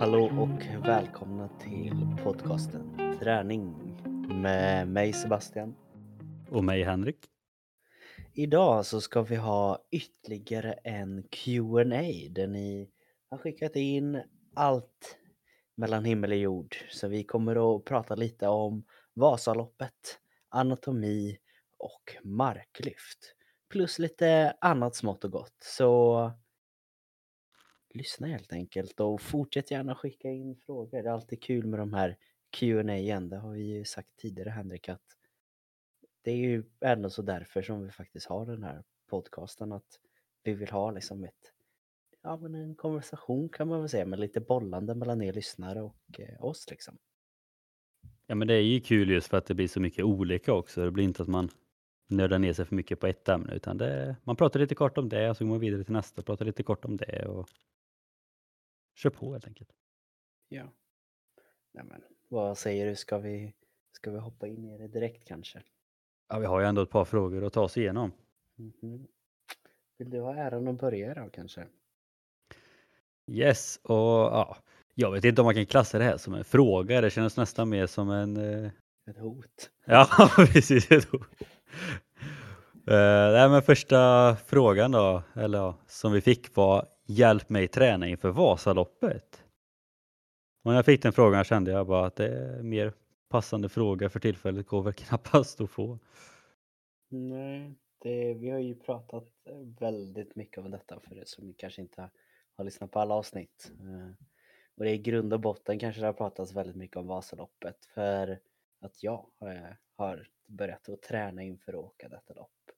Hallå och välkomna till podcasten Träning med mig Sebastian. Och mig Henrik. Idag så ska vi ha ytterligare en Q&A där ni har skickat in allt mellan himmel och jord. Så vi kommer att prata lite om Vasaloppet, anatomi och marklyft. Plus lite annat smått och gott. Så lyssna helt enkelt och fortsätt gärna skicka in frågor. Det är alltid kul med de här Q&A igen. Det har vi ju sagt tidigare Henrik att det är ju ändå så därför som vi faktiskt har den här podcasten att vi vill ha liksom ett ja men en konversation kan man väl säga med lite bollande mellan er lyssnare och eh, oss liksom. Ja men det är ju kul just för att det blir så mycket olika också. Det blir inte att man nördar ner sig för mycket på ett ämne utan det, man pratar lite kort om det och så går man vidare till nästa och pratar lite kort om det och kör på helt enkelt. Ja. Nej, men, vad säger du, ska vi, ska vi hoppa in i det direkt kanske? Ja, vi har ju ändå ett par frågor att ta oss igenom. Mhm. Vill du ha äran att börja då kanske? Yes, och ja, jag vet inte om man kan klassa det här som en fråga. Det känns nästan mer som en... eh, Ett hot? Ja, precis. Ett ord. Eh, nej, men första frågan då, eller ja, som vi fick var Hjälp mig träna inför Vasaloppet. Och när jag fick den frågan kände jag bara att det är mer passande fråga för tillfället går väl knappast att få. Nej, det, vi har ju pratat väldigt mycket om detta för er som kanske inte har lyssnat på alla avsnitt. Eh, och det är i grund och botten kanske det har pratats väldigt mycket om Vasaloppet för att jag eh, har börjat att träna inför att åka detta lopp.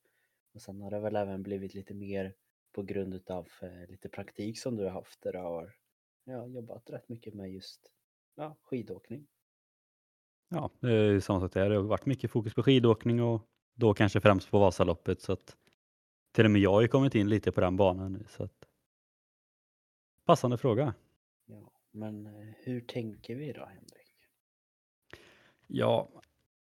Och sen har det väl även blivit lite mer på grund utav eh, lite praktik som du har haft där du har ja, jobbat rätt mycket med just ja, skidåkning. Ja, det är samma sak där. Det har varit mycket fokus på skidåkning och då kanske främst på Vasaloppet så att till och med jag har ju kommit in lite på den banan nu så att passande fråga. Ja, men eh, hur tänker vi då Henrik? Ja,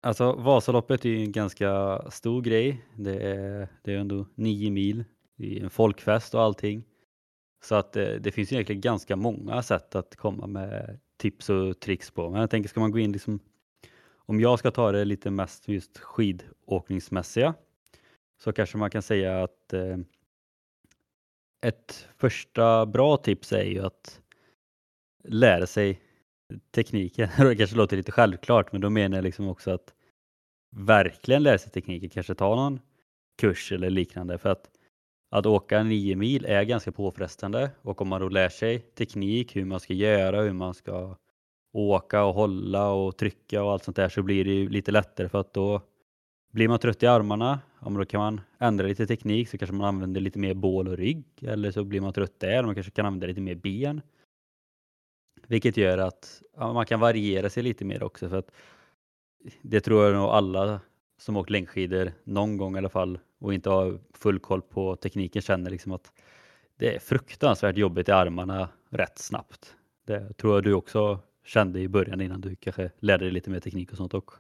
alltså Vasaloppet är ju en ganska stor grej. Det är, det är ändå nio mil i en folkfest och allting. Så att det, det finns ju egentligen ganska många sätt att komma med tips och tricks på. Men jag tänker, ska man gå in liksom, om jag ska ta det lite mest just skidåkningsmässiga så kanske man kan säga att eh, ett första bra tips är ju att lära sig tekniken. Det kanske låter lite självklart, men då menar jag liksom också att verkligen lära sig tekniken, kanske ta någon kurs eller liknande. För att, att åka nio mil är ganska påfrestande och om man då lär sig teknik, hur man ska göra, hur man ska åka och hålla och trycka och allt sånt där så blir det ju lite lättare för att då blir man trött i armarna, ja, men då kan man ändra lite teknik så kanske man använder lite mer bål och rygg eller så blir man trött där och man kanske kan använda lite mer ben. Vilket gör att ja, man kan variera sig lite mer också för att det tror jag nog alla som åkt längdskidor någon gång i alla fall och inte har full koll på tekniken känner liksom att det är fruktansvärt jobbigt i armarna rätt snabbt. Det tror jag du också kände i början innan du kanske lärde dig lite mer teknik och sånt också.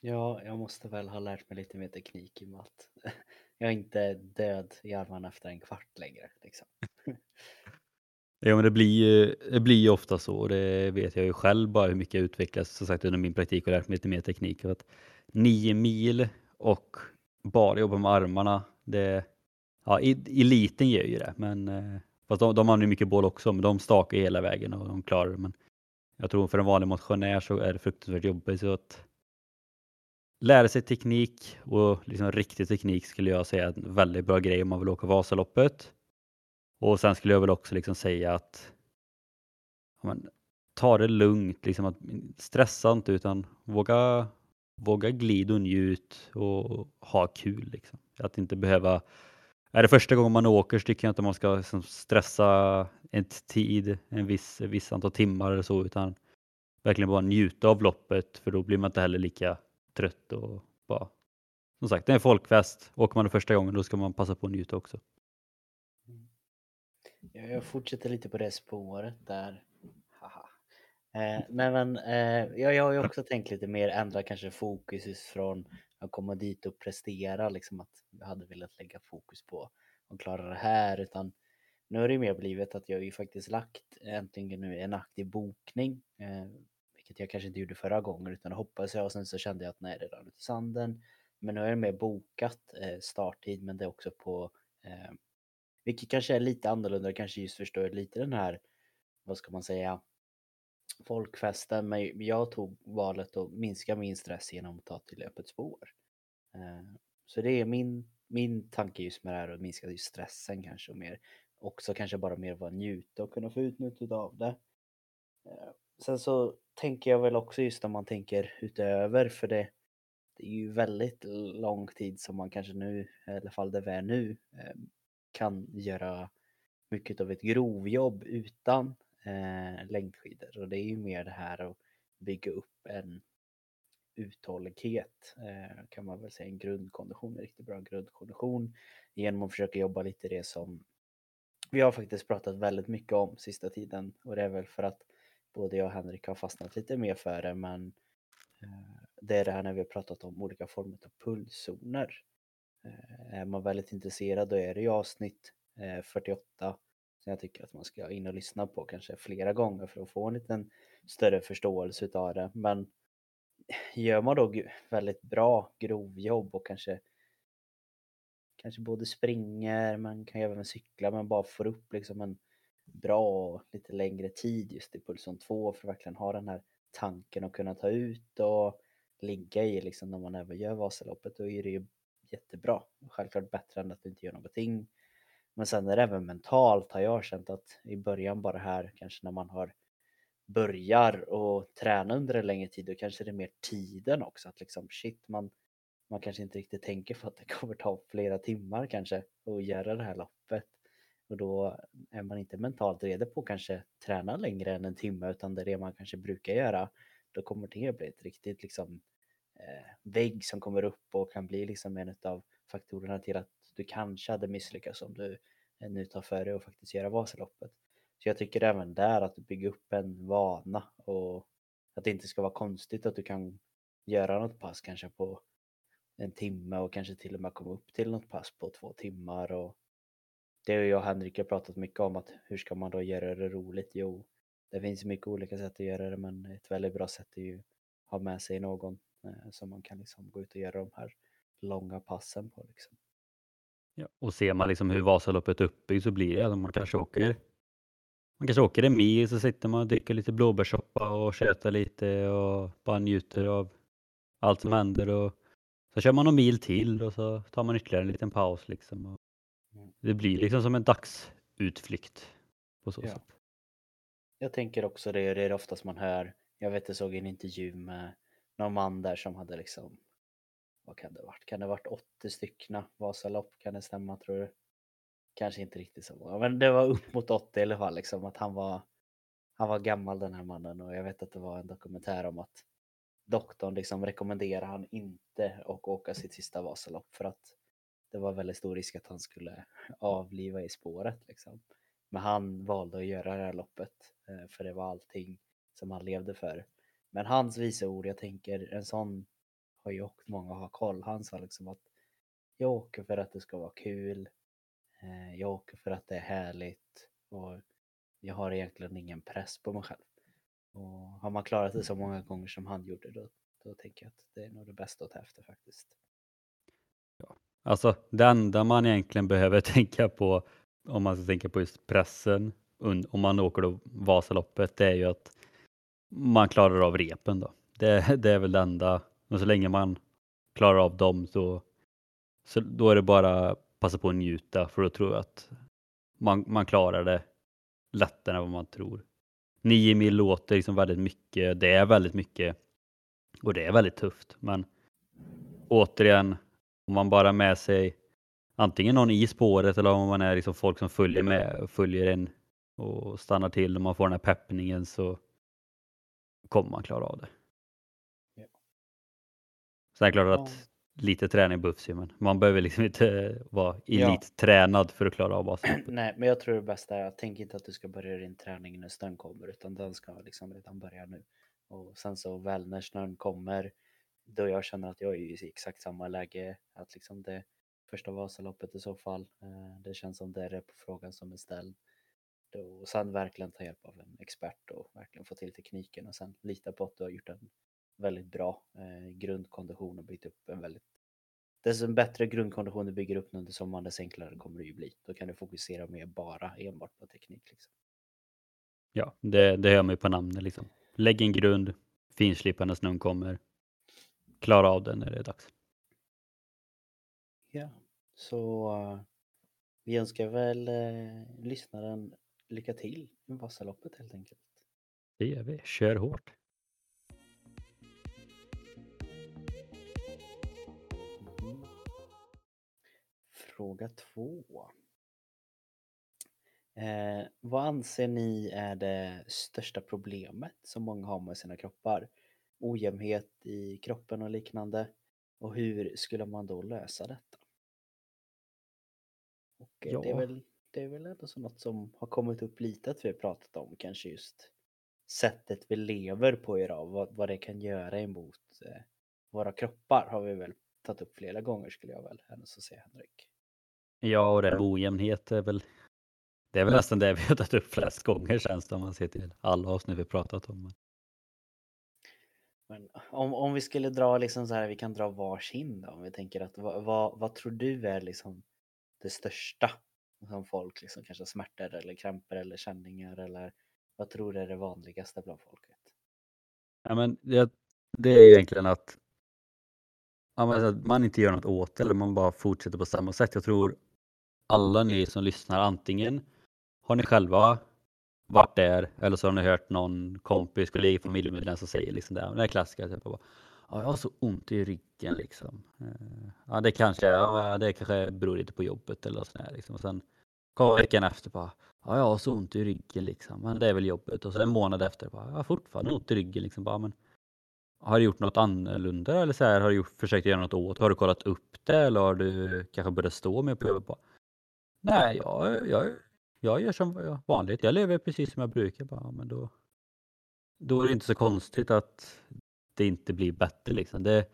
Ja, jag måste väl ha lärt mig lite mer teknik i och med att jag är inte död i armarna efter en kvart längre. Liksom. Ja, men det blir det blir ju ofta så och det vet jag ju själv bara hur mycket jag utvecklas som sagt under min praktik och lärt mig lite mer teknik. För att nio mil och bara jobba med armarna, det, ja, eliten gör ju det, men eh, fast de, de har ju mycket boll också, men de stakar hela vägen och de klarar det. Men jag tror för en vanlig motionär så är det fruktansvärt jobbigt så att lära sig teknik och liksom riktig teknik skulle jag säga är en väldigt bra grej om man vill åka Vasaloppet. Och sen skulle jag väl också liksom säga att ja, men, ta det lugnt, liksom att, stressa inte utan våga, våga glid och njut och ha kul. Liksom. Att inte behöva, är det första gången man åker så tycker jag inte man ska liksom, stressa en tid, en viss, viss antal timmar eller så utan verkligen bara njuta av loppet för då blir man inte heller lika trött och bara som sagt, det är en folkfest. Åker man det första gången då ska man passa på att njuta också. Jag fortsätter lite på det spåret där. Eh, nej men eh, jag, jag har ju också tänkt lite mer ändra kanske fokus från att komma dit och prestera liksom att jag hade velat lägga fokus på att klara det här utan Nu har det mer blivit att jag ju faktiskt lagt äntligen nu en aktiv bokning. Eh, vilket jag kanske inte gjorde förra gången utan hoppades jag och sen så kände jag att nej det rann ut i sanden. Men nu är det mer bokat eh, starttid men det är också på eh, vilket kanske är lite annorlunda, kanske just förstår lite den här, vad ska man säga, folkfesten. Men jag tog valet att minska min stress genom att ta till öppet spår. Eh, så det är min, min tanke just med det här att minska stressen kanske och mer också kanske bara mer vara njuta och kunna få utnyttja av det. Eh, sen så tänker jag väl också just om man tänker utöver för det, det är ju väldigt lång tid som man kanske nu, i alla fall där vi är nu, eh, kan göra mycket av ett grovjobb utan eh, längdskidor. Och det är ju mer det här att bygga upp en uthållighet eh, kan man väl säga, en grundkondition, en riktigt bra grundkondition. Genom att försöka jobba lite det som vi har faktiskt pratat väldigt mycket om sista tiden. Och det är väl för att både jag och Henrik har fastnat lite mer för det. Men eh, det är det här när vi har pratat om olika former av pulszoner. Eh, är man väldigt intresserad då är det ju avsnitt eh, 48 som jag tycker att man ska in och lyssna på kanske flera gånger för att få en liten större förståelse utav det. Men gör man då väldigt bra grovjobb och kanske kanske både springer, man kan även cykla men bara får upp liksom en bra lite längre tid just i Pulson 2 för att verkligen ha den här tanken att kunna ta ut och ligga i liksom när man även gör Vasaloppet då är det ju jättebra. Självklart bättre än att du inte gör någonting. Men sen är det även mentalt har jag känt att i början bara här kanske när man har börjar och träna under en längre tid då kanske det är mer tiden också att liksom shit man man kanske inte riktigt tänker på att det kommer ta flera timmar kanske att göra det här loppet. Och då är man inte mentalt redo på att kanske träna längre än en timme utan det är det man kanske brukar göra. Då kommer det att bli ett riktigt liksom eh, vägg som kommer upp och kan bli liksom en av faktorerna till att du kanske hade misslyckats om du eh, nu tar för dig och faktiskt göra Vasaloppet. Så jag tycker även där att bygga upp en vana och att det inte ska vara konstigt att du kan göra något pass kanske på en timme och kanske till och med komma upp till något pass på två timmar. Och det har jag och Henrik har pratat mycket om att hur ska man då göra det roligt? Jo, det finns mycket olika sätt att göra det men ett väldigt bra sätt är ju att ha med sig någon eh, som man kan liksom gå ut och göra de här långa passen på. Liksom. Ja, och ser man liksom hur Vasaloppet är uppbyggt så blir det att man kanske åker man kanske åker en mil så sitter man och dricker lite blåbärssoppa och tjötar lite och bara njuter av allt som händer och så kör man någon mil till och så tar man ytterligare en liten paus liksom. Mm. det blir liksom som en dagsutflykt på så ja. sätt. Jag tänker också det, det är oftast man hör. Jag vet jag såg en intervju med någon man där som hade liksom vad kan det varit? Kan det varit 80 styckna Vasalopp? Kan det stämma tror du? Kanske inte riktigt så många, men det var upp mot 80 i alla fall liksom att han var han var gammal den här mannen och jag vet att det var en dokumentär om att doktorn liksom rekommenderar han inte att åka sitt sista Vasalopp för att det var väldigt stor risk att han skulle avliva i spåret. Liksom. Men han valde att göra det här loppet eh, för det var allting som han levde för. Men hans visa ord, jag tänker en sån har ju åkt många har koll. Han sa liksom att jag åker för att det ska vara kul. Eh, jag åker för att det är härligt och jag har egentligen ingen press på mig själv. Och har man klarat det så många gånger som han gjorde då, då tänker jag att det är nog det bästa att ta efter faktiskt. Ja. Alltså det enda man egentligen behöver tänka på om man ska tänka på just pressen om man åker då Vasaloppet det är ju att man klarar av repen då. Det, det är väl det enda. Men så länge man klarar av dem så, så då är det bara passa på att njuta för då tror jag att man, man klarar det lättare än vad man tror. 9 mil låter liksom väldigt mycket. Det är väldigt mycket och det är väldigt tufft. Men återigen, om man bara med sig antingen någon i spåret eller om man är liksom folk som följer med, följer en och stannar till och man får den här peppningen så kommer man klara av det. Ja. Sen är det klart att lite träning behövs ju men man behöver liksom inte vara elittränad ja. för att klara av Vasaloppet. Nej, men jag tror det bästa är att tänk inte att du ska börja din träning när snön kommer utan den ska liksom redan börja nu. Och sen så väl när snön kommer då jag känner att jag är i exakt samma läge att liksom det första Vasaloppet i så fall. Eh, det känns som det är det på frågan som är ställd. Och sen verkligen ta hjälp av en expert och verkligen få till tekniken och sen lita på att du har gjort en väldigt bra eh, grundkondition och byggt upp en väldigt desto bättre grundkondition du bygger upp under sommaren desto enklare kommer det ju bli. Då kan du fokusera mer bara enbart på teknik. Liksom. Ja, det, det hör man ju på namnet liksom. Lägg en grund, finslipa när snön kommer. Klara av den när det är dags. Ja, så uh, vi önskar väl uh, lyssnaren lycka till med Vasaloppet helt enkelt. Det gör vi. Kör hårt. Fråga två. Eh, vad anser ni är det största problemet som många har med sina kroppar? Ojämnhet i kroppen och liknande. Och hur skulle man då lösa detta? Och eh, det, är Ja. väl, det är väl ändå så något som har kommit upp lite att vi har pratat om, kanske just sättet vi lever på idag, vad, vad det kan göra emot eh, våra kroppar har vi väl tagit upp flera gånger skulle jag väl ändå så säga Henrik. Ja, och det ojämnhet är väl det är väl nästan det vi har tagit upp flest gånger känns det om man ser till alla avsnitt vi pratat om. Men om, om vi skulle dra liksom så här, vi kan dra varsin då, om vi tänker att vad, vad, vad tror du är liksom det största som folk liksom kanske smärtor eller kramper eller känningar eller vad tror du är det vanligaste bland folket? Ja, men det, det är egentligen att, ja, men att man inte gör något åt det eller man bara fortsätter på samma sätt. Jag tror alla ni som lyssnar antingen har ni själva varit där eller så har ni hört någon kompis, kollega, familjemedlem som säger liksom det, det är klassiska. Typ, bara, ja, jag har så ont i ryggen liksom. Eh, ja, det kanske, ja, det kanske beror lite på jobbet eller sådär liksom. Och sen kommer veckan efter bara, ja, jag har så ont i ryggen liksom. Men det är väl jobbet. Och så en månad efter bara, jag har fortfarande ont i ryggen liksom. Bara, men har du gjort något annorlunda eller så här, har du gjort, försökt göra något åt? Har du kollat upp det eller har du kanske börjat stå mer på jobbet? Nej, jag, jag, jag gör som vanligt. Jag lever precis som jag brukar. Bara, men då, då är det inte så konstigt att det inte blir bättre. Liksom. Det,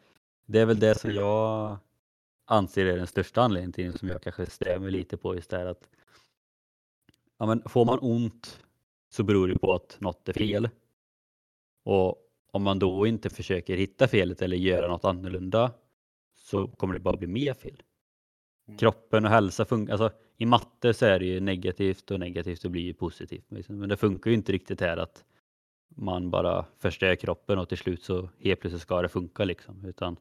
det är väl det som jag anser är den största anledningen till som jag kanske stämmer lite på just det här att ja, men får man ont så beror det på att något är fel. Och om man då inte försöker hitta felet eller göra något annorlunda så kommer det bara bli mer fel. Mm. Kroppen och hälsa funkar, alltså i matte så är det ju negativt och negativt och blir ju positivt. liksom. Men det funkar ju inte riktigt här att man bara förstör kroppen och till slut så helt plötsligt ska det funka liksom. Utan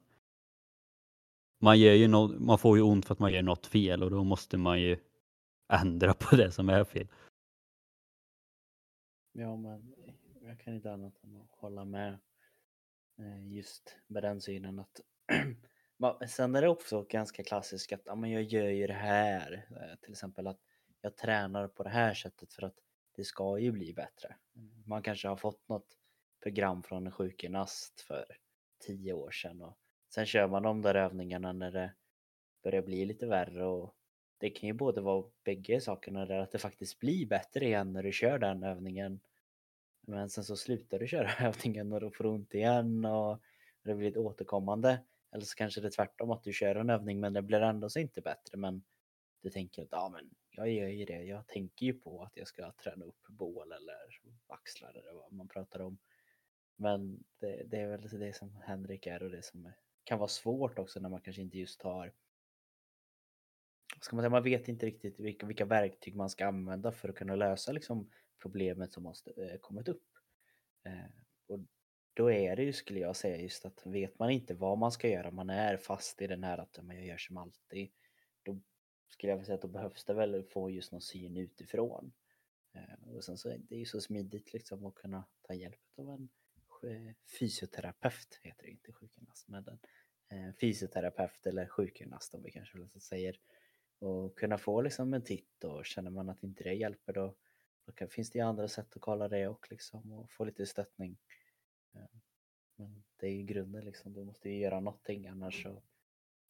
man, gör ju no man får ju ont för att man gör något fel och då måste man ju ändra på det som är fel. Ja, men jag kan inte annat än att hålla med eh, just med den synen att Sen är det också ganska klassiskt att ja, men jag gör ju det här, eh, till exempel att jag tränar på det här sättet för att det ska ju bli bättre. Man kanske har fått något program från en sjukgymnast för tio år sedan och sen kör man de där övningarna när det börjar bli lite värre och det kan ju både vara bägge sakerna där att det faktiskt blir bättre igen när du kör den övningen. Men sen så slutar du köra övningen och då får du ont igen och det blir ett återkommande eller så kanske det är tvärtom att du kör en övning men det blir ändå så inte bättre men du tänker att ja men jag gör ju det, jag tänker ju på att jag ska träna upp bål eller axlar eller vad man pratar om. Men det, det är väl det som Henrik är och det som kan vara svårt också när man kanske inte just har ska man säga, man vet inte riktigt vilka, vilka verktyg man ska använda för att kunna lösa liksom, problemet som har eh, kommit upp. Eh, och då är det ju, skulle jag säga, just att vet man inte vad man ska göra, man är fast i den här att man gör som alltid, då skulle jag vilja säga att då behövs det väl få just någon syn utifrån. Eh, och sen så är det ju så smidigt liksom att kunna ta hjälp av en fysioterapeut, heter det inte sjukgymnast, men en eh, fysioterapeut eller sjukgymnast om vi kanske vill säger och kunna få liksom en titt och känner man att inte det hjälper då, då kan, finns det ju andra sätt att kolla det och liksom och få lite stöttning. Men det är ju grunden liksom, du måste ju göra någonting annars så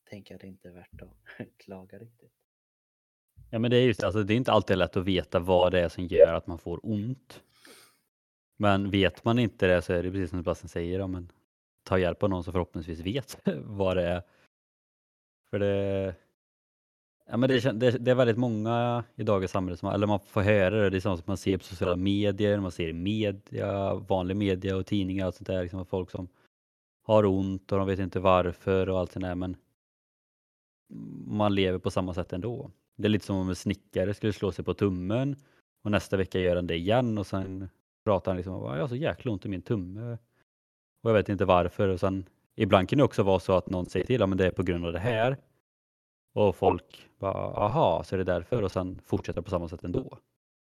tänker jag det inte är värt att klaga riktigt. Ja men det är just alltså det är inte alltid lätt att veta vad det är som gör att man får ont. Men vet man inte det så är det precis som Sebastian säger, ja, men ta hjälp av någon som förhoppningsvis vet vad det är. För det, Ja, men det, kän- det, det är väldigt många i dagens samhälle som, eller man får höra det, det är sånt som man ser på sociala medier, man ser i media, vanlig media och tidningar och sånt där, liksom folk som har ont och de vet inte varför och allt sånt där, men man lever på samma sätt ändå. Det är lite som om en snickare skulle slå sig på tummen och nästa vecka gör han det igen och sen pratar han liksom om jag har så jäkla ont i min tumme och jag vet inte varför och sen ibland kan det också vara så att någon säger till, ja men det är på grund av det här och folk bara, aha, så är det därför och sen fortsätter på samma sätt ändå.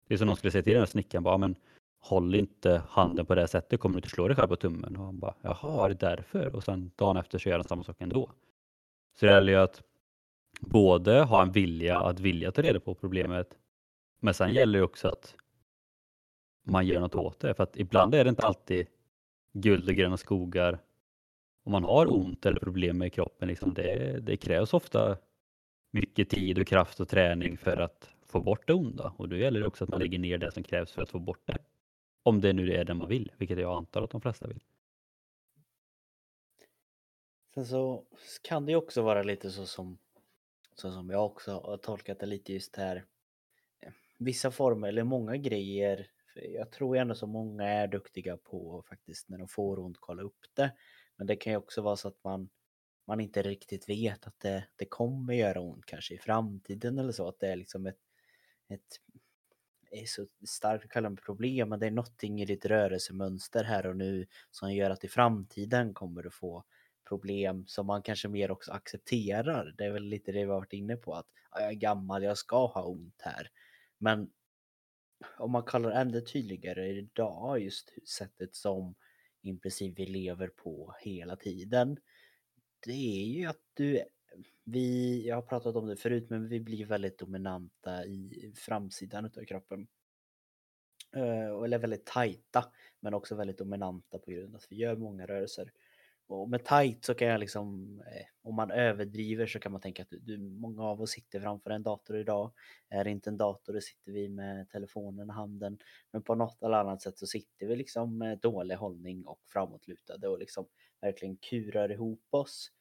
Det är som någon skulle säga till den här snickaren, bara, men håll inte handen på det här sättet, kommer du inte slå dig själv på tummen? Och han bara, jaha, är det därför? Och sen dagen efter så gör han samma sak ändå. Så det gäller ju att både ha en vilja att vilja ta reda på problemet, men sen gäller det också att man gör något åt det. För att ibland är det inte alltid guld och gröna skogar. Om man har ont eller problem med kroppen, liksom det, det krävs ofta mycket tid och kraft och träning för att få bort det onda. Och då gäller det också att man lägger ner det som krävs för att få bort det. Om det nu är det man vill, vilket jag antar att de flesta vill. Sen så kan det ju också vara lite så som, så som jag också har tolkat det lite just här. Vissa former eller många grejer. Jag tror ändå så många är duktiga på faktiskt när de får ont kolla upp det. Men det kan ju också vara så att man, man inte riktigt vet att det, det kommer göra ont kanske i framtiden eller så. Att det är liksom ett, ett är så starkt att kalla det problem, men det är någonting i ditt rörelsemönster här och nu som gör att i framtiden kommer du få problem som man kanske mer också accepterar. Det är väl lite det vi har varit inne på att jag är gammal, jag ska ha ont här. Men om man kallar det ännu tydligare idag just sättet som i princip vi lever på hela tiden. Det är ju att du vi, jag har pratat om det förut, men vi blir väldigt dominanta i framsidan utav kroppen. Eh, eller väldigt tajta, men också väldigt dominanta på grund av att vi gör många rörelser. Och med tight så kan jag liksom, eh, om man överdriver så kan man tänka att du, många av oss sitter framför en dator idag. Är det inte en dator då sitter vi med telefonen i handen. Men på något eller annat sätt så sitter vi liksom med dålig hållning och framåtlutade och liksom verkligen kurar ihop oss.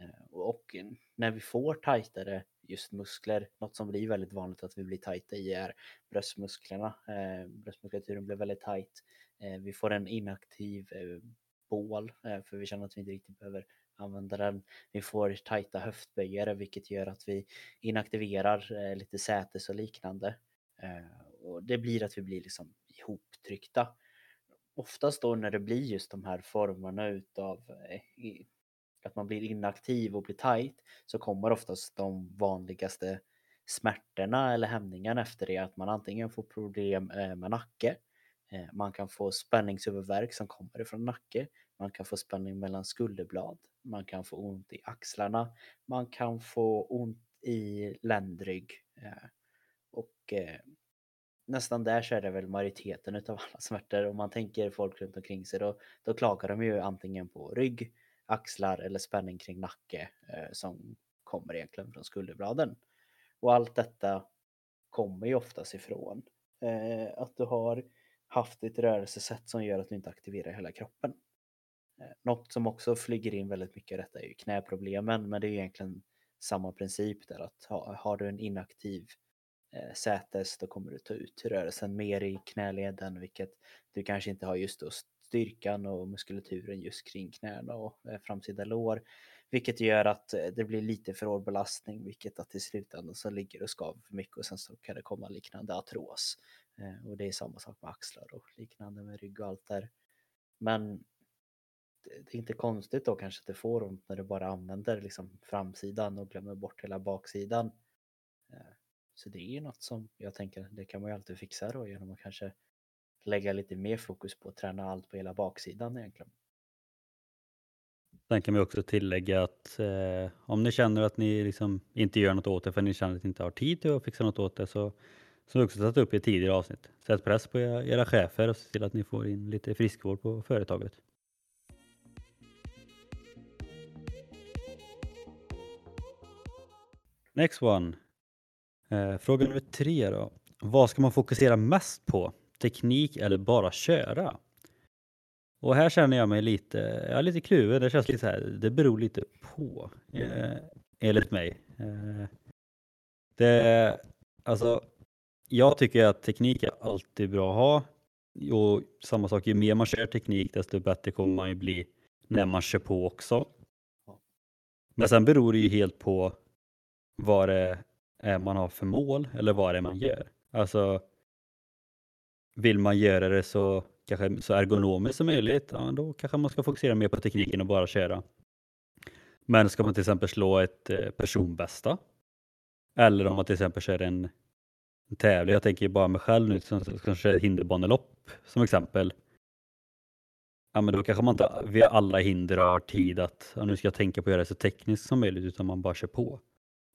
Eh, och när vi får tajtare just muskler, något som blir väldigt vanligt att vi blir tajta i är bröstmusklerna. Eh, bröstmuskulaturen blir väldigt tajt. Eh, vi får en inaktiv bål för vi känner att vi inte riktigt behöver använda den. Vi får tajta höftböjare vilket gör att vi inaktiverar lite sätes och liknande. Och det blir att vi blir liksom ihoptryckta. Oftast då när det blir just de här formerna utav att man blir inaktiv och blir tight så kommer oftast de vanligaste smärtorna eller hämningarna efter det att man antingen får problem eh, med nacke, eh, man kan få spänningshuvudvärk som kommer ifrån nacke, man kan få spänning mellan skulderblad, man kan få ont i axlarna, man kan få ont i ländrygg eh, och nästan där så är det väl majoriteten utav alla smärtor. Om man tänker folk runt omkring sig då, då klagar de ju antingen på rygg, axlar eller spänning kring nacke eh, som kommer egentligen från skulderbladen. Och allt detta kommer ju oftast ifrån eh, att du har haft ett rörelsesätt som gör att du inte aktiverar hela kroppen. Eh, något som också flyger in väldigt mycket i detta är ju knäproblemen, men det är egentligen samma princip där att ha, har du en inaktiv eh, sätes då kommer du ta ut rörelsen mer i knäleden vilket du kanske inte har just då styrkan och muskulaturen just kring knäna och eh, framsida lår. Vilket gör att eh, det blir lite för hård belastning vilket att i slutändan så ligger och skaver för mycket och sen så kan det komma liknande artros. Eh, och det är samma sak med axlar och liknande med rygg och allt där. Men det är inte konstigt då kanske att det får ont när du bara använder liksom framsidan och glömmer bort hela baksidan. Så det är ju något som jag tänker, det kan man ju alltid fixa då genom att kanske lägga lite mer fokus på att träna allt på hela baksidan egentligen. Sen kan vi också tillägga att eh, om ni känner att ni liksom inte gör något åt det för ni känner att ni inte har tid till att fixa något åt det så som vi också satt upp i ett tidigare avsnitt. Sätt press på era, era chefer och se till att ni får in lite friskvård på företaget. Next one. Eh, fråga nummer tre då. Vad ska man fokusera mest på? Teknik eller bara köra? Och här känner jag mig lite, jag är lite kluven. Det känns lite så här, det beror lite på. Eh, enligt mig. Eh, Det, alltså, jag tycker att teknik är alltid bra att ha. Och samma sak, ju mer man kör teknik desto bättre kommer man ju bli när man kör på också. Men sen beror det ju helt på vad det är man har för mål eller vad det är man gör. Alltså, vill man göra det så, kanske, så ergonomiskt som möjligt, ja, då kanske man ska fokusera mer på tekniken och bara köra. Men ska man till exempel slå ett eh, personbästa eller om man till exempel kör en tävling, jag tänker bara mig själv nu som ett hinderbanelopp som exempel. Ja men då kanske man inte via alla hinder har tid att ja, nu ska jag tänka på att göra det så tekniskt som möjligt utan man bara kör på.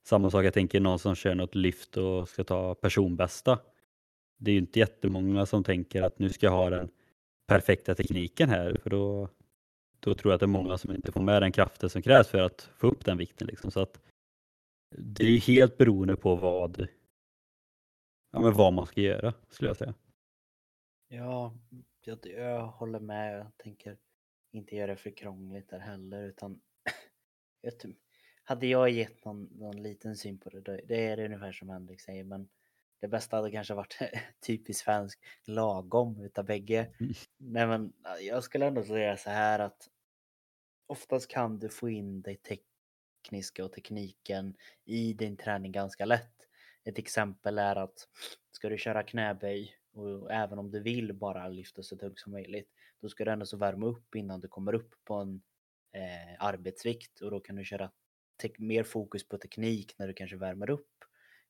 Samma sak, jag tänker någon som kör något lyft och ska ta personbästa. Det är ju inte jättemånga som tänker att nu ska jag ha den perfekta tekniken här för då, då tror jag att det är många som inte får med den kraften som krävs för att få upp den vikten. Liksom. Så att det är helt beroende på vad, ja, men vad man ska göra skulle jag säga. Ja, jag, jag håller med. Jag tänker inte göra det för krångligt där heller utan jag, hade jag gett någon, någon liten syn på det, då, det är det ungefär som Henrik säger, men det bästa hade kanske varit typiskt svensk lagom utav bägge. Mm. Nej, men jag skulle ändå säga så här att oftast kan du få in det tekniska och tekniken i din träning ganska lätt. Ett exempel är att ska du köra knäböj och även om du vill bara lyfta så tungt som möjligt, då ska du ändå så värma upp innan du kommer upp på en eh, arbetsvikt och då kan du köra mer fokus på teknik när du kanske värmer upp.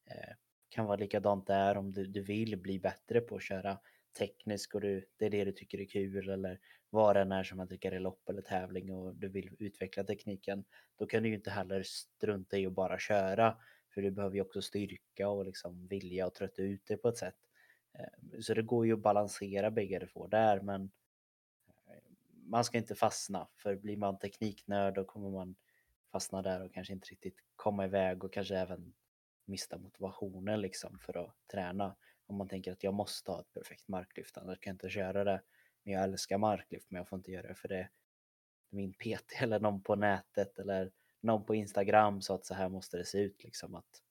Eh, kan vara likadant där om du, du vill bli bättre på att köra teknisk och du, det är det du tycker är kul eller vad det än är som man tycker är lopp eller tävling och du vill utveckla tekniken. Då kan du ju inte heller strunta i att bara köra för du behöver ju också styrka och liksom vilja och trötta ut dig på ett sätt. Eh, så det går ju att balansera bägge två där men eh, man ska inte fastna för blir man tekniknörd då kommer man fastna där och kanske inte riktigt komma iväg och kanske även mista motivationen liksom för att träna. Om man tänker att jag måste ha ett perfekt marklyft, annars kan jag inte köra det. Men jag älskar marklyft, men jag får inte göra det för det är min PT eller någon på nätet eller någon på Instagram sa att så här måste det se ut liksom att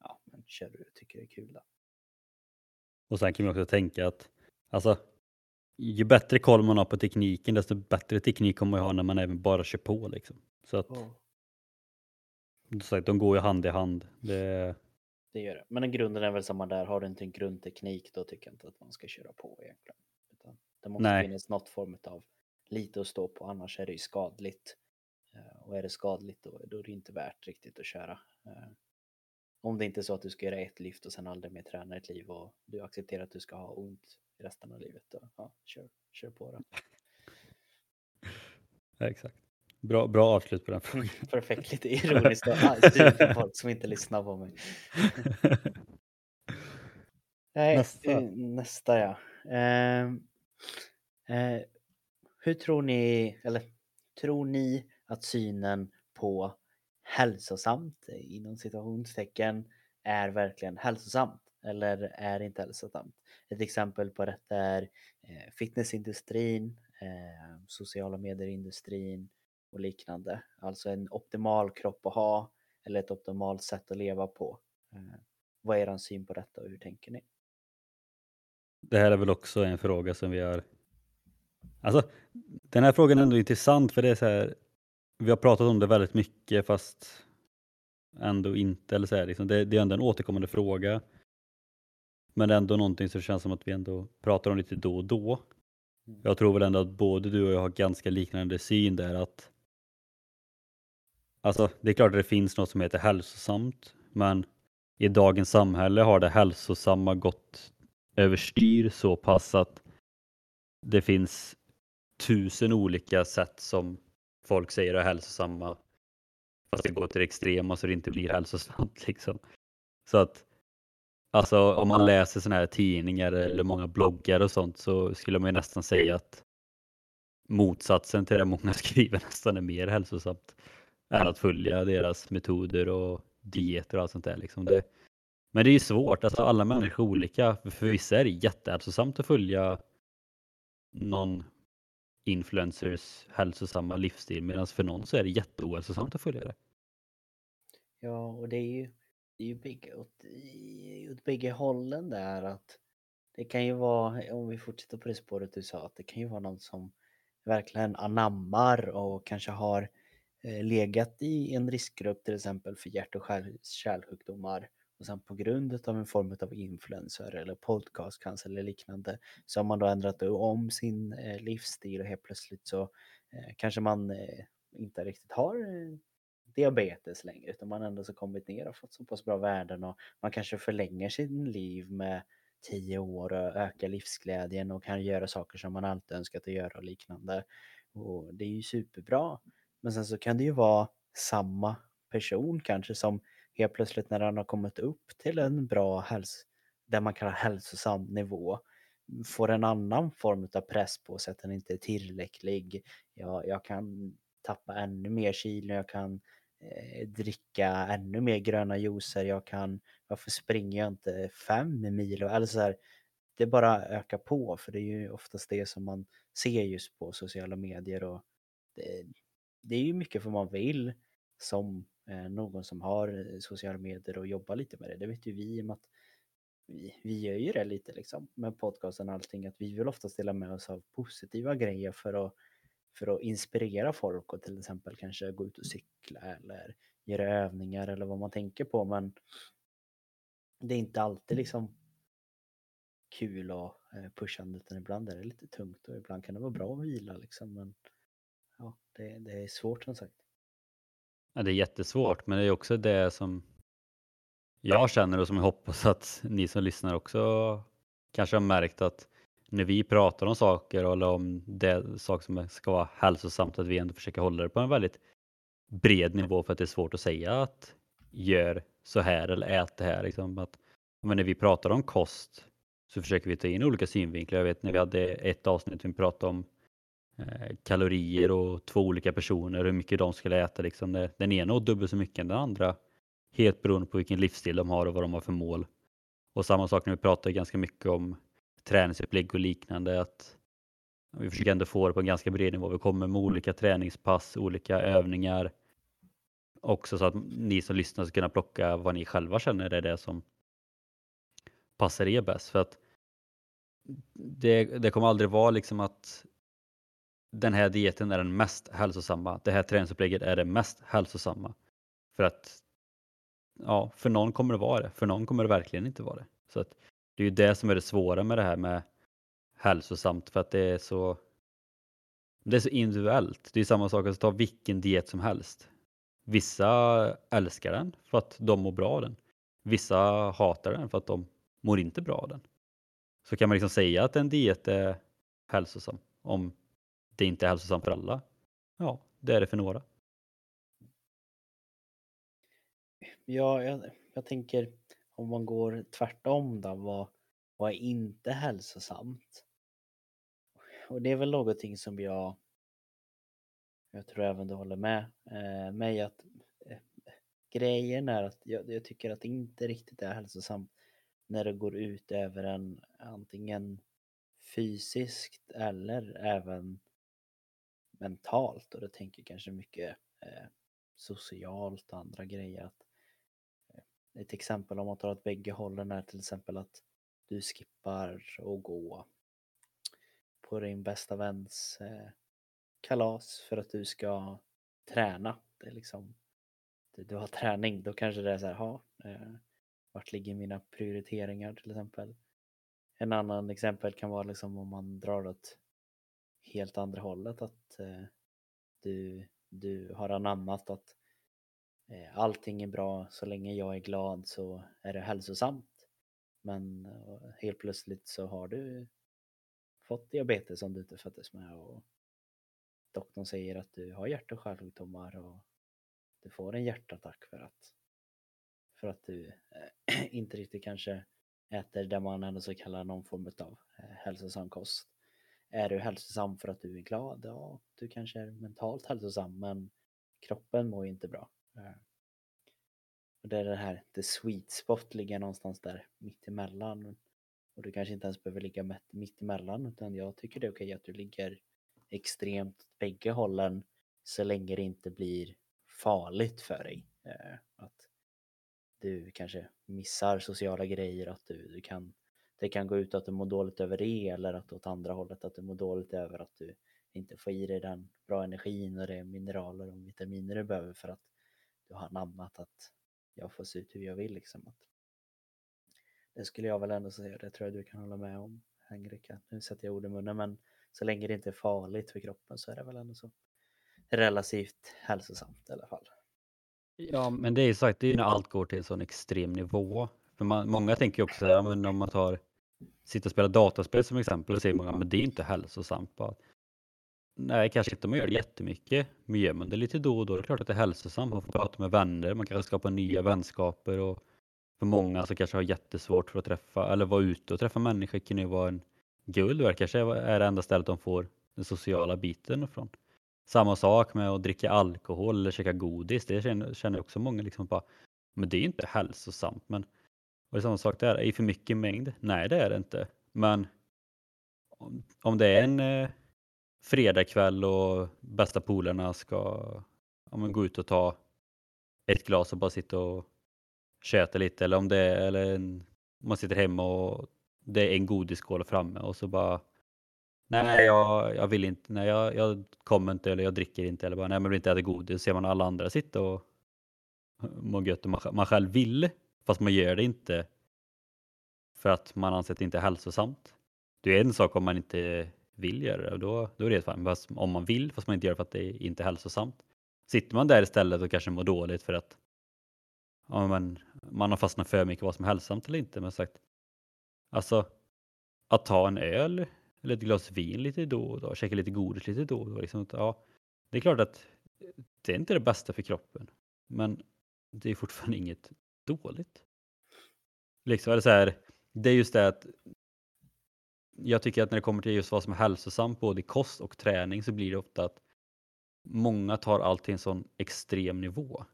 ja, men kör du tycker det är kul då. Och sen kan man också tänka att alltså, ju bättre koll man har på tekniken desto bättre teknik kommer man ha när man även bara kör på liksom. Så att oh. Sagt, de går ju hand i hand. Det... det gör det. Men grunden är väl samma där. Har du inte en grundteknik då tycker jag inte att man ska köra på egentligen. Utan det måste Nej. finnas något form av lite att stå på annars är det ju skadligt. Eh, och är det skadligt då, då är det inte värt riktigt att köra. Eh, om det inte är så att du ska göra ett lyft och sen aldrig mer träna ett liv och du accepterar att du ska ha ont resten av livet. Då, ja, kör, kör på det. Exakt. Bra, bra avslut på den frågan. Perfekt, lite ironiskt och för folk som inte lyssnar på mig. Nej, nästa. Eh, nästa ja. Eh, eh, hur tror ni, eller tror ni att synen på hälsosamt inom situationstecken är verkligen hälsosamt eller är inte hälsosamt? Ett exempel på detta är eh, fitnessindustrin, eh, sociala medieindustrin, och liknande. Alltså en optimal kropp att ha eller ett optimalt sätt att leva på. Eh, vad är er syn på detta och hur tänker ni? Det här är väl också en fråga som vi har... Alltså, den här frågan är ändå intressant för det är så här, vi har pratat om det väldigt mycket fast ändå inte. Eller så här, liksom, det, det är ändå en återkommande fråga. Men det är ändå någonting som känns som att vi ändå pratar om lite då och då. Mm. Jag tror väl ändå att både du och jag har ganska liknande syn där att Alltså, det är klart att det finns något som heter hälsosamt, men i dagens samhälle har det hälsosamma gått överstyr så pass att det finns tusen olika sätt som folk säger är hälsosamma fast det går till det extrema så det inte blir hälsosamt. Liksom. Så att alltså, om man läser sådana här tidningar eller många bloggar och sånt så skulle man nästan säga att motsatsen till det många skriver nästan är mer hälsosamt än att följa deras metoder och dieter och allt sånt där. Liksom. Det, men det är ju svårt, alltså alla människor är olika. För vissa är det jättehälsosamt att följa någon influencers hälsosamma livsstil medan för någon så är det jätteohälsosamt att följa det. Ja, och det är ju det är ju big, åt, åt bägge hållen där att det kan ju vara, om vi fortsätter på det spåret du sa, att det kan ju vara någon som verkligen anammar och kanske har eh, Eh, legat i en riskgrupp till exempel för hjärt och kärlsjukdomar och sen på grund av en form av influencer eller podcastcancer eller liknande så har man då ändrat om sin eh, livsstil och helt plötsligt så eh, kanske man inte riktigt har diabetes längre utan man ändå så kommit ner och fått så pass bra värden och man kanske förlänger sin liv med tio år och ökar livsglädjen och kan göra saker som man alltid önskat att göra och liknande. Och det är ju superbra. Men sen så kan det ju vara samma person kanske som helt plötsligt när han har kommit upp till en bra häls där man kallar hälsosam nivå får en annan form av press på sig att den inte är tillräcklig. Jag, jag kan tappa ännu mer kilo, jag kan eh, dricka ännu mer gröna juicer, jag kan, varför springer jag inte fem mil? Eller så här, det bara ökar på för det är ju oftast det som man ser just på sociala medier och det, det är ju mycket för man vill som eh, någon som har eh, sociala medier och jobbar lite med det. Det vet ju vi i och med att vi, vi gör ju det lite liksom med podcasten och allting att vi vill oftast dela med oss av positiva grejer för att för att inspirera folk och till exempel kanske gå ut och cykla eller göra övningar eller vad man tänker på men det är inte alltid liksom kul och eh, pushande utan ibland är det lite tungt och ibland kan det vara bra att vila liksom men ja, det, det är svårt som sagt. Ja, det är jättesvårt men det är också det som jag känner och som jag hoppas att ni som lyssnar också kanske har märkt att när vi pratar om saker eller om det saker som ska vara hälsosamt att vi ändå försöker hålla det på en väldigt bred nivå för att det är svårt att säga att gör så här eller ät det här. Liksom. Att, men när vi pratar om kost så försöker vi ta in olika synvinklar. Jag vet när vi hade ett avsnitt vi pratade om Eh, kalorier och två olika personer, hur mycket de skulle äta. Liksom. Den ena åt dubbelt så mycket än den andra. Helt beroende på vilken livsstil de har och vad de har för mål. Och samma sak när vi pratar ganska mycket om träningsupplägg och liknande. Att vi försöker ändå få det på en ganska bred nivå. Vi kommer med olika träningspass, olika övningar. Också så att ni som lyssnar ska kunna plocka vad ni själva känner är det som passar er bäst. För att det, det kommer aldrig vara liksom att den här dieten är den mest hälsosamma. Det här träningsupplägget är det mest hälsosamma. För att ja, för någon kommer det vara det. För någon kommer det verkligen inte vara det. Så att det är ju det som är det svåra med det här med hälsosamt för att det är så det är så individuellt. Det är samma sak att ta vilken diet som helst. Vissa älskar den för att de mår bra av den. Vissa hatar den för att de mår inte bra av den. Så kan man liksom säga att en diet är hälsosam om det inte är hälsosamt för alla. Ja, det är det för några. Ja, jag, jag tänker om man går tvärtom då, vad, vad är inte hälsosamt? Och det är väl någonting som jag, jag tror även du håller med eh, mig att eh, grejen är att jag, jag, tycker att det inte riktigt är hälsosamt när det går ut över en antingen fysiskt eller även mentalt och det tänker kanske mycket eh, socialt och andra grejer. Att eh, ett exempel om man tar åt bägge hållen är till exempel att du skippar att gå på din bästa väns eh, kalas för att du ska träna. Det är liksom, du har träning, då kanske det är så här, ha, eh, vart ligger mina prioriteringar till exempel. En annan exempel kan vara liksom om man drar åt helt andra hållet att eh, du, du har anammat att Eh, allting är bra så länge jag är glad så är det hälsosamt. Men eh, helt plötsligt så har du fått diabetes som du inte föddes med och doktorn säger att du har hjärt och kärlsjukdomar och du får en hjärtattack för att för att du eh, inte riktigt kanske äter det man ändå så kallar någon form av eh, hälsosam kost. Är du hälsosam för att du är glad? Ja, du kanske är mentalt hälsosam men kroppen mår inte bra. Eh. Och det är det här, the sweet spot ligger någonstans där mittemellan. Och du kanske inte ens behöver ligga mittemellan utan jag tycker det är okej att du ligger extremt åt bägge hållen så länge det inte blir farligt för dig. Eh, att du kanske missar sociala grejer, att du, du kan det kan gå ut att du mår dåligt över det eller att åt andra hållet att du mår dåligt över att du inte får i dig den bra energin och det mineraler och vitaminer du behöver för att du har namnat att jag får se ut hur jag vill liksom. Att det skulle jag väl ändå säga, det tror jag du kan hålla med om Henrika. Nu sätter jag ord i munnen men så länge det inte är farligt för kroppen så är det väl ändå så relativt hälsosamt i alla fall. Ja, men det är ju sagt, det är ju när allt går till en sån extrem nivå. För man, många tänker ju också, ja, men om man tar, sitta och spela dataspel som exempel, och säger många, men det är inte hälsosamt. Bara, nej, kanske inte man gör det jättemycket, men gör man det lite då och då, det är klart att det är hälsosamt. Man får prata med vänner, man kanske skapar nya vänskaper och för många som kanske har jättesvårt för att träffa, eller vara ute och träffa människor kan ju vara en guld kanske är det enda stället de får den sociala biten ifrån. Samma sak med att dricka alkohol eller käka godis. Det känner, känner också många liksom bara, men det är inte hälsosamt. Men och det är samma sak där, är det för mycket mängd? Nej, det är det inte. Men om, om det är en eh, fredagkväll och bästa polarna ska ja, men gå ut och ta ett glas och bara sitta och köta lite eller om det är eller en, man sitter hemma och det är en godisskål framme och så bara Nej, jag, jag vill inte. Nej, jag, jag kommer inte eller jag dricker inte eller bara nej, men vill inte äta godis. Ser man alla andra sitta och må gött och man, man själv vill, fast man gör det inte för att man anser att det inte är hälsosamt. Det är en sak om man inte vill göra det och då, då är det fine. Fast om man vill fast man inte gör det för att det inte är hälsosamt. Sitter man där istället och kanske mår dåligt för att ja, men, man har fastnat för mycket vad som är hälsosamt eller inte. Men sagt, alltså att ta en öl eller ett glas vin lite då och då, käka lite godis lite då och då. Liksom, ja, det är klart att det är inte det bästa för kroppen, men det är fortfarande inget dåligt. Liksom, eller så här, det är just det att jag tycker att när det kommer till just vad som är hälsosamt både i kost och träning så blir det ofta att många tar allt till en sån extrem nivå.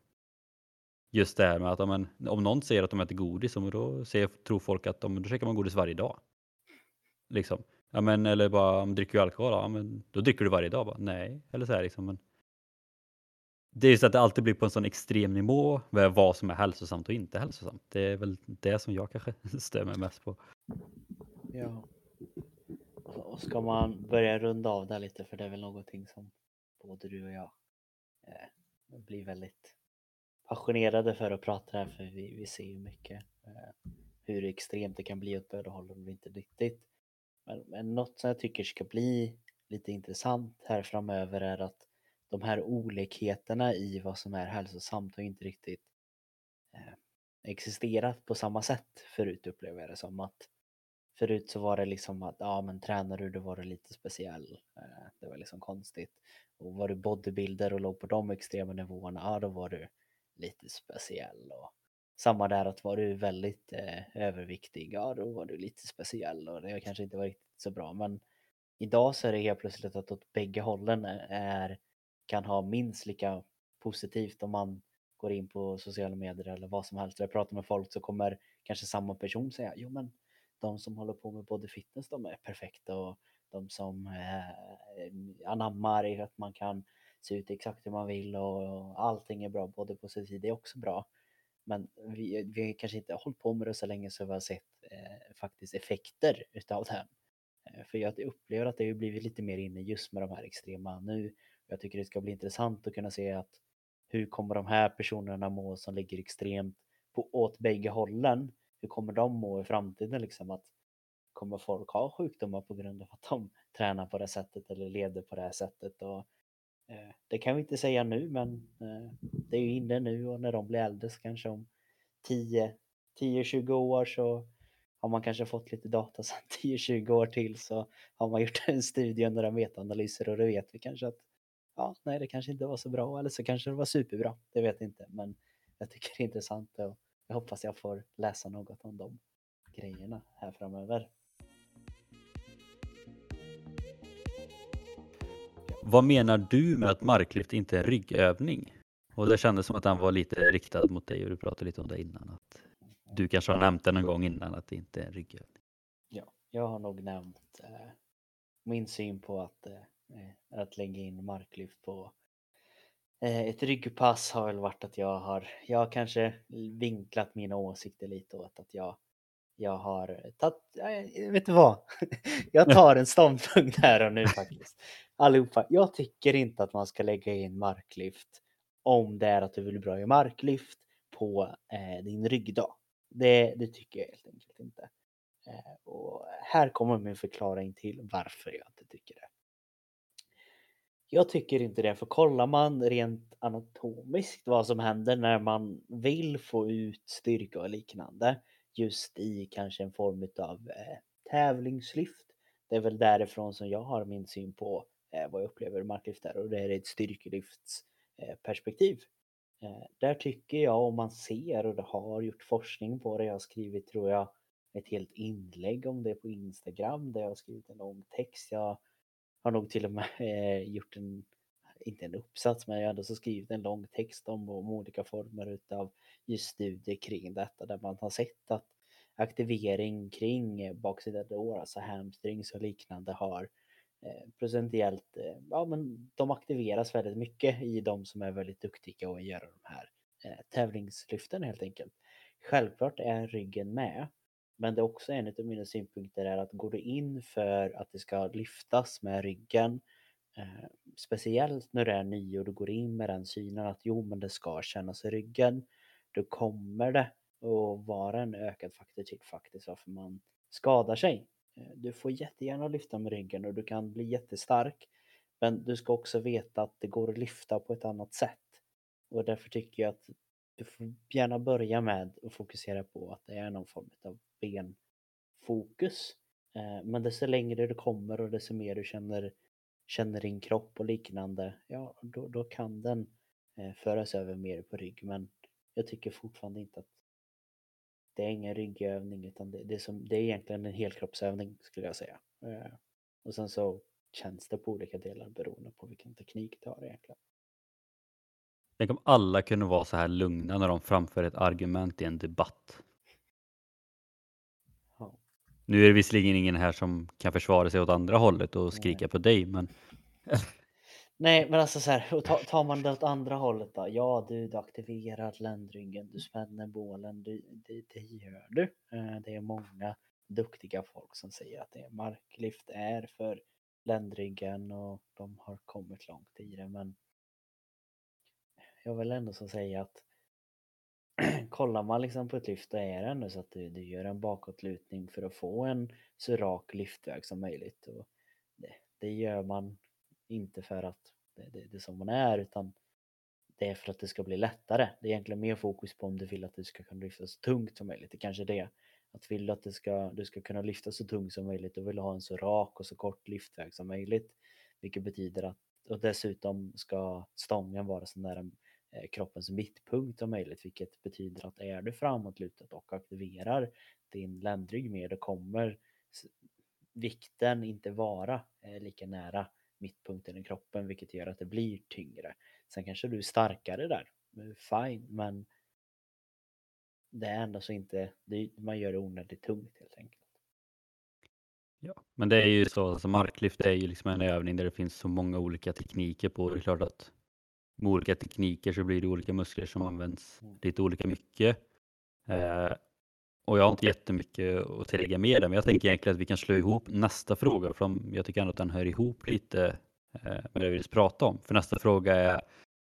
Just det här med att om, om någon säger att de äter godis, då säger, tror folk att amen, då käkar man godis varje dag. Liksom. Amen, eller bara, dricker du alkohol? Ja men då dricker du varje dag. Bara, Nej, eller så här liksom. Men det är ju så att det alltid blir på en sån extrem nivå med vad som är hälsosamt och inte hälsosamt. Det är väl det som jag kanske stör mig mest på. Ja. Och ska man börja runda av där lite för det är väl någonting som både du och jag eh, blir väldigt passionerade för att prata här för vi, vi ser ju mycket eh, hur extremt det kan bli åt båda hållen och inte riktigt. Men, men något som jag tycker ska bli lite intressant här framöver är att de här olikheterna i vad som är hälsosamt har inte riktigt eh, existerat på samma sätt förut upplever jag det som att förut så var det liksom att ja men tränar du då var du lite speciell. Eh, det var liksom konstigt. Och var du bodybuilder och låg på de extrema nivåerna, ja då var du lite speciell. Och samma där att var du väldigt eh, överviktig, ja då var du lite speciell och det kanske inte var riktigt så bra. Men idag så är det helt plötsligt att åt bägge hållen eh, är, kan ha minst lika positivt om man går in på sociala medier eller vad som helst. Jag pratar med folk så kommer kanske samma person säga, jo men de som håller på med både fitness de är perfekta och de som eh, anammar att man kan se ut exakt hur man vill och allting är bra både på sin tid, det är också bra. Men vi, vi kanske inte har hållit på med det så länge så vi har sett eh, faktiskt effekter utav det. Eh, för jag upplever att det har blivit lite mer inne just med de här extrema nu. Jag tycker det ska bli intressant att kunna se att hur kommer de här personerna må som ligger extremt på, åt bägge hållen? Hur kommer de må i framtiden liksom? Att kommer folk ha sjukdomar på grund av att de tränar på det sättet eller leder på det här sättet? Och Eh, det kan vi inte säga nu men eh, det är ju inne nu och när de blir äldre så kanske om 10-20 år så har man kanske fått lite data sen 10-20 år till så har man gjort en studie och några metaanalyser och då vet vi kanske att ja, nej det kanske inte var så bra eller så kanske det var superbra, det vet jag inte men jag tycker det är intressant och jag hoppas jag får läsa något om de grejerna här framöver. Vad menar du med att marklyft inte är en ryggövning? Och det kändes som att den var lite riktad mot dig och du pratade lite om det innan. Att du kanske har nämnt det någon gång innan att det inte är en ryggövning. Ja, jag har nog nämnt eh, min syn på att, eh, Eh, att lägga in marklyft på eh, ett ryggpass har väl varit att jag har, jag har kanske vinklat mina åsikter lite åt att jag, jag har tagit, vet du vad? Jag tar en ståndpunkt här och nu faktiskt. Allihopa, jag tycker inte att man ska lägga in marklyft om det är att du vill bra i marklyft på eh, din ryggdag. Det, det tycker jag helt enkelt inte. Eh, och här kommer min förklaring till varför jag inte tycker det. Jag tycker inte det, för kollar man rent anatomiskt vad som händer när man vill få ut styrka och liknande just i kanske en form av eh, tävlingslyft. Det är väl därifrån som jag har min syn på eh, vad jag upplever marklyft är och det är ett styrkelyftsperspektiv. Eh, eh, där tycker jag om man ser och det har gjort forskning på det. Jag har skrivit tror jag ett helt inlägg om det på Instagram där jag har skrivit en lång text. Jag har nog till och med eh, gjort en, inte en uppsats, men jag har ändå så skrivit en lång text om, om olika former utav just studier kring detta där man har sett att aktivering kring eh, baksida lår, alltså hamstrings och liknande har eh, procentuellt, eh, ja men de aktiveras väldigt mycket i de som är väldigt duktiga och gör de här eh, tävlingslyften helt enkelt. Självklart är ryggen med, men det är också en av mina synpunkter är att går du in för att det ska lyftas med ryggen, eh, speciellt när du är ny och du går in med den synen att jo men det ska kännas i ryggen, då kommer det att vara en ökad faktor till faktiskt varför man skadar sig. Eh, du får jättegärna lyfta med ryggen och du kan bli jättestark. Men du ska också veta att det går att lyfta på ett annat sätt. Och därför tycker jag att du får gärna börja med att fokusera på att det är någon form av benfokus. Eh, men desto längre du kommer och desto mer du känner, känner din kropp och liknande, ja då, då kan den eh, föras över mer på rygg. Men jag tycker fortfarande inte att det är ingen ryggövning utan det, det, är, som, det är egentligen en helkroppsövning skulle jag säga. Eh, och sen så känns det på olika delar beroende på vilken teknik du har egentligen. Tänk om alla kunde vara så här lugna när de framför ett argument i en debatt. Nu är det visserligen ingen här som kan försvara sig åt andra hållet och skrika Nej. på dig, men Nej, men alltså så här, tar man det åt andra hållet då? Ja, du, du aktiverar ländryggen, du spänner bålen, du, det, det gör du. Eh, det är många duktiga folk som säger att det är marklyft är för ländryggen och de har kommit långt i det, men jag vill ändå så säga att kollar man liksom på ett lyft då är det ändå så att du, du gör en bakåtlutning för att få en så rak lyftväg som möjligt. Och det, det gör man inte för att det, det, det är som man är utan det är för att det ska bli lättare. Det är egentligen mer fokus på om du vill att du ska kunna lyfta så tungt som möjligt. Det är kanske är det. Att vill du att du ska, du ska kunna lyfta så tungt som möjligt, då vill du ha en så rak och så kort lyftväg som möjligt. Vilket betyder att, och dessutom ska stången vara så nära Eh, kroppens mittpunkt om möjligt, vilket betyder att är du framåtlutad och aktiverar din ländrygg mer, då kommer vikten inte vara eh, lika nära mittpunkten i kroppen vilket gör att det blir tyngre. Sen kanske du är starkare där, fine, men det är ändå så inte, det, man gör det onödigt tungt helt enkelt. Ja, men det är ju så, alltså marklyft är ju liksom en övning där det finns så många olika tekniker på. Det är klart att med olika tekniker så blir det olika muskler som används lite olika mycket. Eh, och jag har inte jättemycket att tillägga med det, men jag tänker egentligen att vi kan slå ihop nästa fråga, för jag tycker ändå att den hör ihop lite eh, med det vi vill prata om. För nästa fråga är,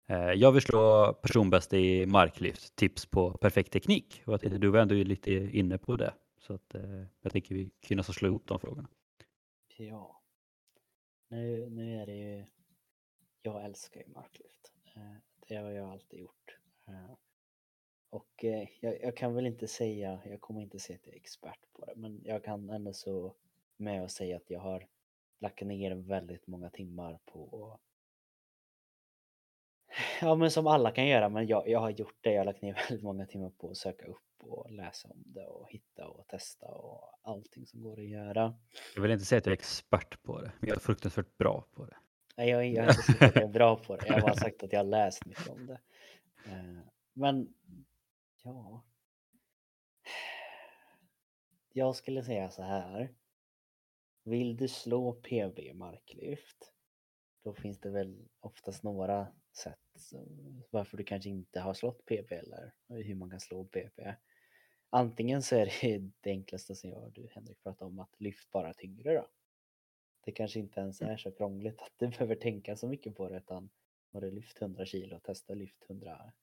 eh, jag vill slå personbäst i marklyft, tips på perfekt teknik. Och jag tänkte, du var ändå lite inne på det, så att, eh, jag tänker vi kan slå ihop de frågorna. Ja, nu, nu är det ju, jag älskar ju marklyft. Eh, det har jag alltid gjort. Eh, och eh, jag, jag, kan väl inte säga, jag kommer inte säga att jag är expert på det, men jag kan ändå så med att säga att jag har lagt ner väldigt många timmar på Ja men som alla kan göra, men jag, jag har gjort det. Jag har lagt ner väldigt många timmar på att söka upp och läsa om det och hitta och testa och allting som går att göra. Jag vill inte säga att jag är expert på det, men jag är fruktansvärt bra på det. Nej, jag, jag har inte sagt att jag är bra på det. Jag har bara sagt att jag har läst mycket om det. Eh, men Ja. Jag skulle säga så här. Vill du slå PB marklyft? då finns det väl oftast några sätt varför du kanske inte har slått pb eller hur man kan slå pb. Antingen så är det det enklaste som jag och du Henrik pratade om att lyft bara tyngre då. Det kanske inte ens är så krångligt att du behöver tänka så mycket på det utan har du lyft 100 kilo, testa lyft 100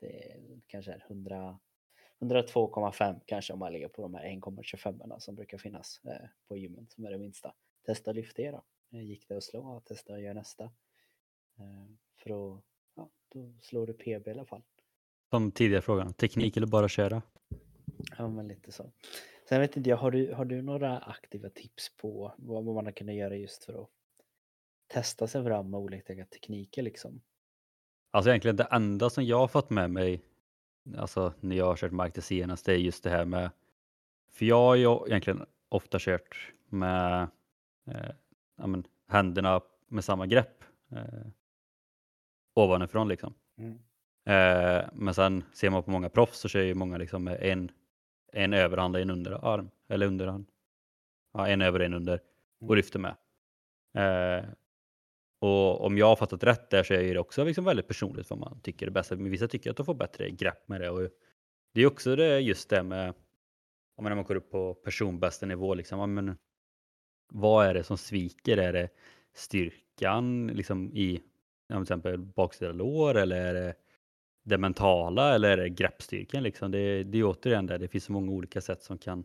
det kanske är 100 102,5 kanske om man ligger på de här 1,25 som brukar finnas eh, på gymmen som är det minsta. Testa lyft det då. Eh, gick det att slå? Testa att göra nästa. Eh, för att, ja, då slår du PB i alla fall. Som tidigare frågan, teknik eller bara köra? Ja men lite så. Sen vet inte jag, har du, har du några aktiva tips på vad man kunnat göra just för att testa sig fram med olika tekniker liksom? Alltså egentligen det enda som jag har fått med mig alltså när jag har kört mark det senaste är just det här med, för jag har ju egentligen ofta kört med eh, ja, men, händerna med samma grepp eh, ovanifrån liksom. Mm. Eh, men sen ser man på många proffs så kör ju många liksom med en, en överhand och en underarm, eller underhand. Ja, en över och en under och mm. lyfter med. Eh, och om jag har fattat rätt där så är det också liksom väldigt personligt vad man tycker är bäst. Men vissa tycker att de får bättre grepp med det. Och det är också det, just det med om när man går upp på personbästa nivå. Liksom, men, vad är det som sviker? Är det styrkan liksom, i till exempel baksida lår eller är det det mentala eller är det greppstyrkan? Liksom? Det, det är återigen där det finns så många olika sätt som kan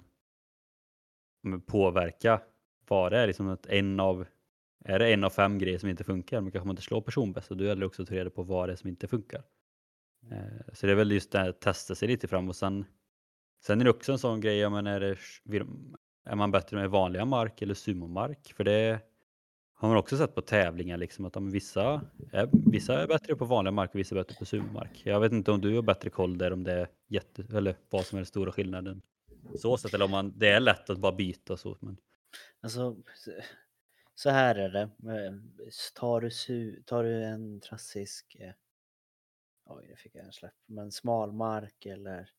mm, påverka vad det är. Liksom att en av är det en av fem grejer som inte funkar, men kanske man inte slår personbäst, och då gäller det också att ta reda på vad det är som inte funkar. Eh, så det är väl just det här att testa sig lite fram och sen, sen är det också en sån grej, men är, det, är man bättre med vanliga mark eller sumomark? För det har man också sett på tävlingar, liksom, att de, vissa, är, vissa är bättre på vanlig mark och vissa är bättre på supermark. Jag vet inte om du har bättre koll där, om det är jätte, eller vad som är den stora skillnaden. Så sätt, eller om man, det är lätt att bara byta så. Men... Alltså, så här är det. Tar du, tar du en klassisk, eh, oj det fick jag en släpp, men smalmark eller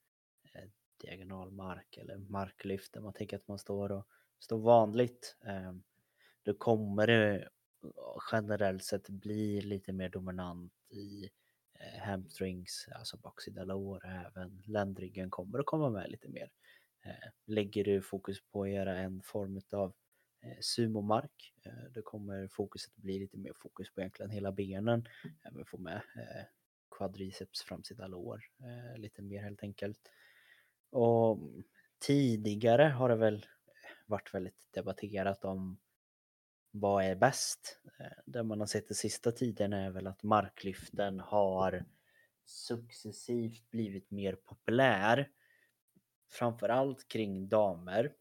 eh, diagonalmark eller marklyft där man tänker att man står och står vanligt. Ehm, då kommer det eh, generellt sett bli lite mer dominant i eh, hamstrings, alltså baksida lår även ländryggen kommer att komma med lite mer. Eh, lägger du fokus på att göra en form av Eh, sumomark. Eh, då kommer fokuset bli lite mer fokus på egentligen hela benen. Även få med eh, quadriceps, framsida lår eh, lite mer helt enkelt. Och tidigare har det väl eh, varit väldigt debatterat om vad är bäst? Eh, det man har sett den sista tiden är väl att marklyften har successivt blivit mer populär. Framförallt kring damer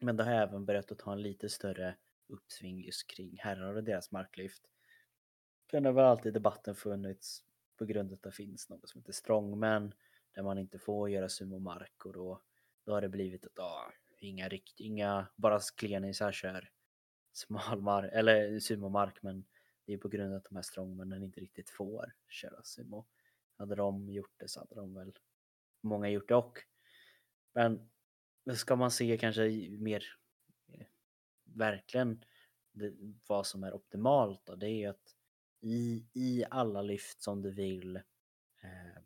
men det har även börjat att ta en lite större uppsving just kring herrar och deras marklyft. Sen har väl alltid debatten funnits på grund av att det finns något som heter strongman där man inte får göra sumomark och då, då har det blivit att ah, inga rikt, inga, bara klenisar kör smal mark, eller sumomark men det är på grund av att de här strongmännen inte riktigt får köra sumo. Hade de gjort det så hade de väl många gjort det och. Men ska man se kanske mer eh, verkligen det, vad som är optimalt då, det är ju att i, i alla lyft som du vill eh,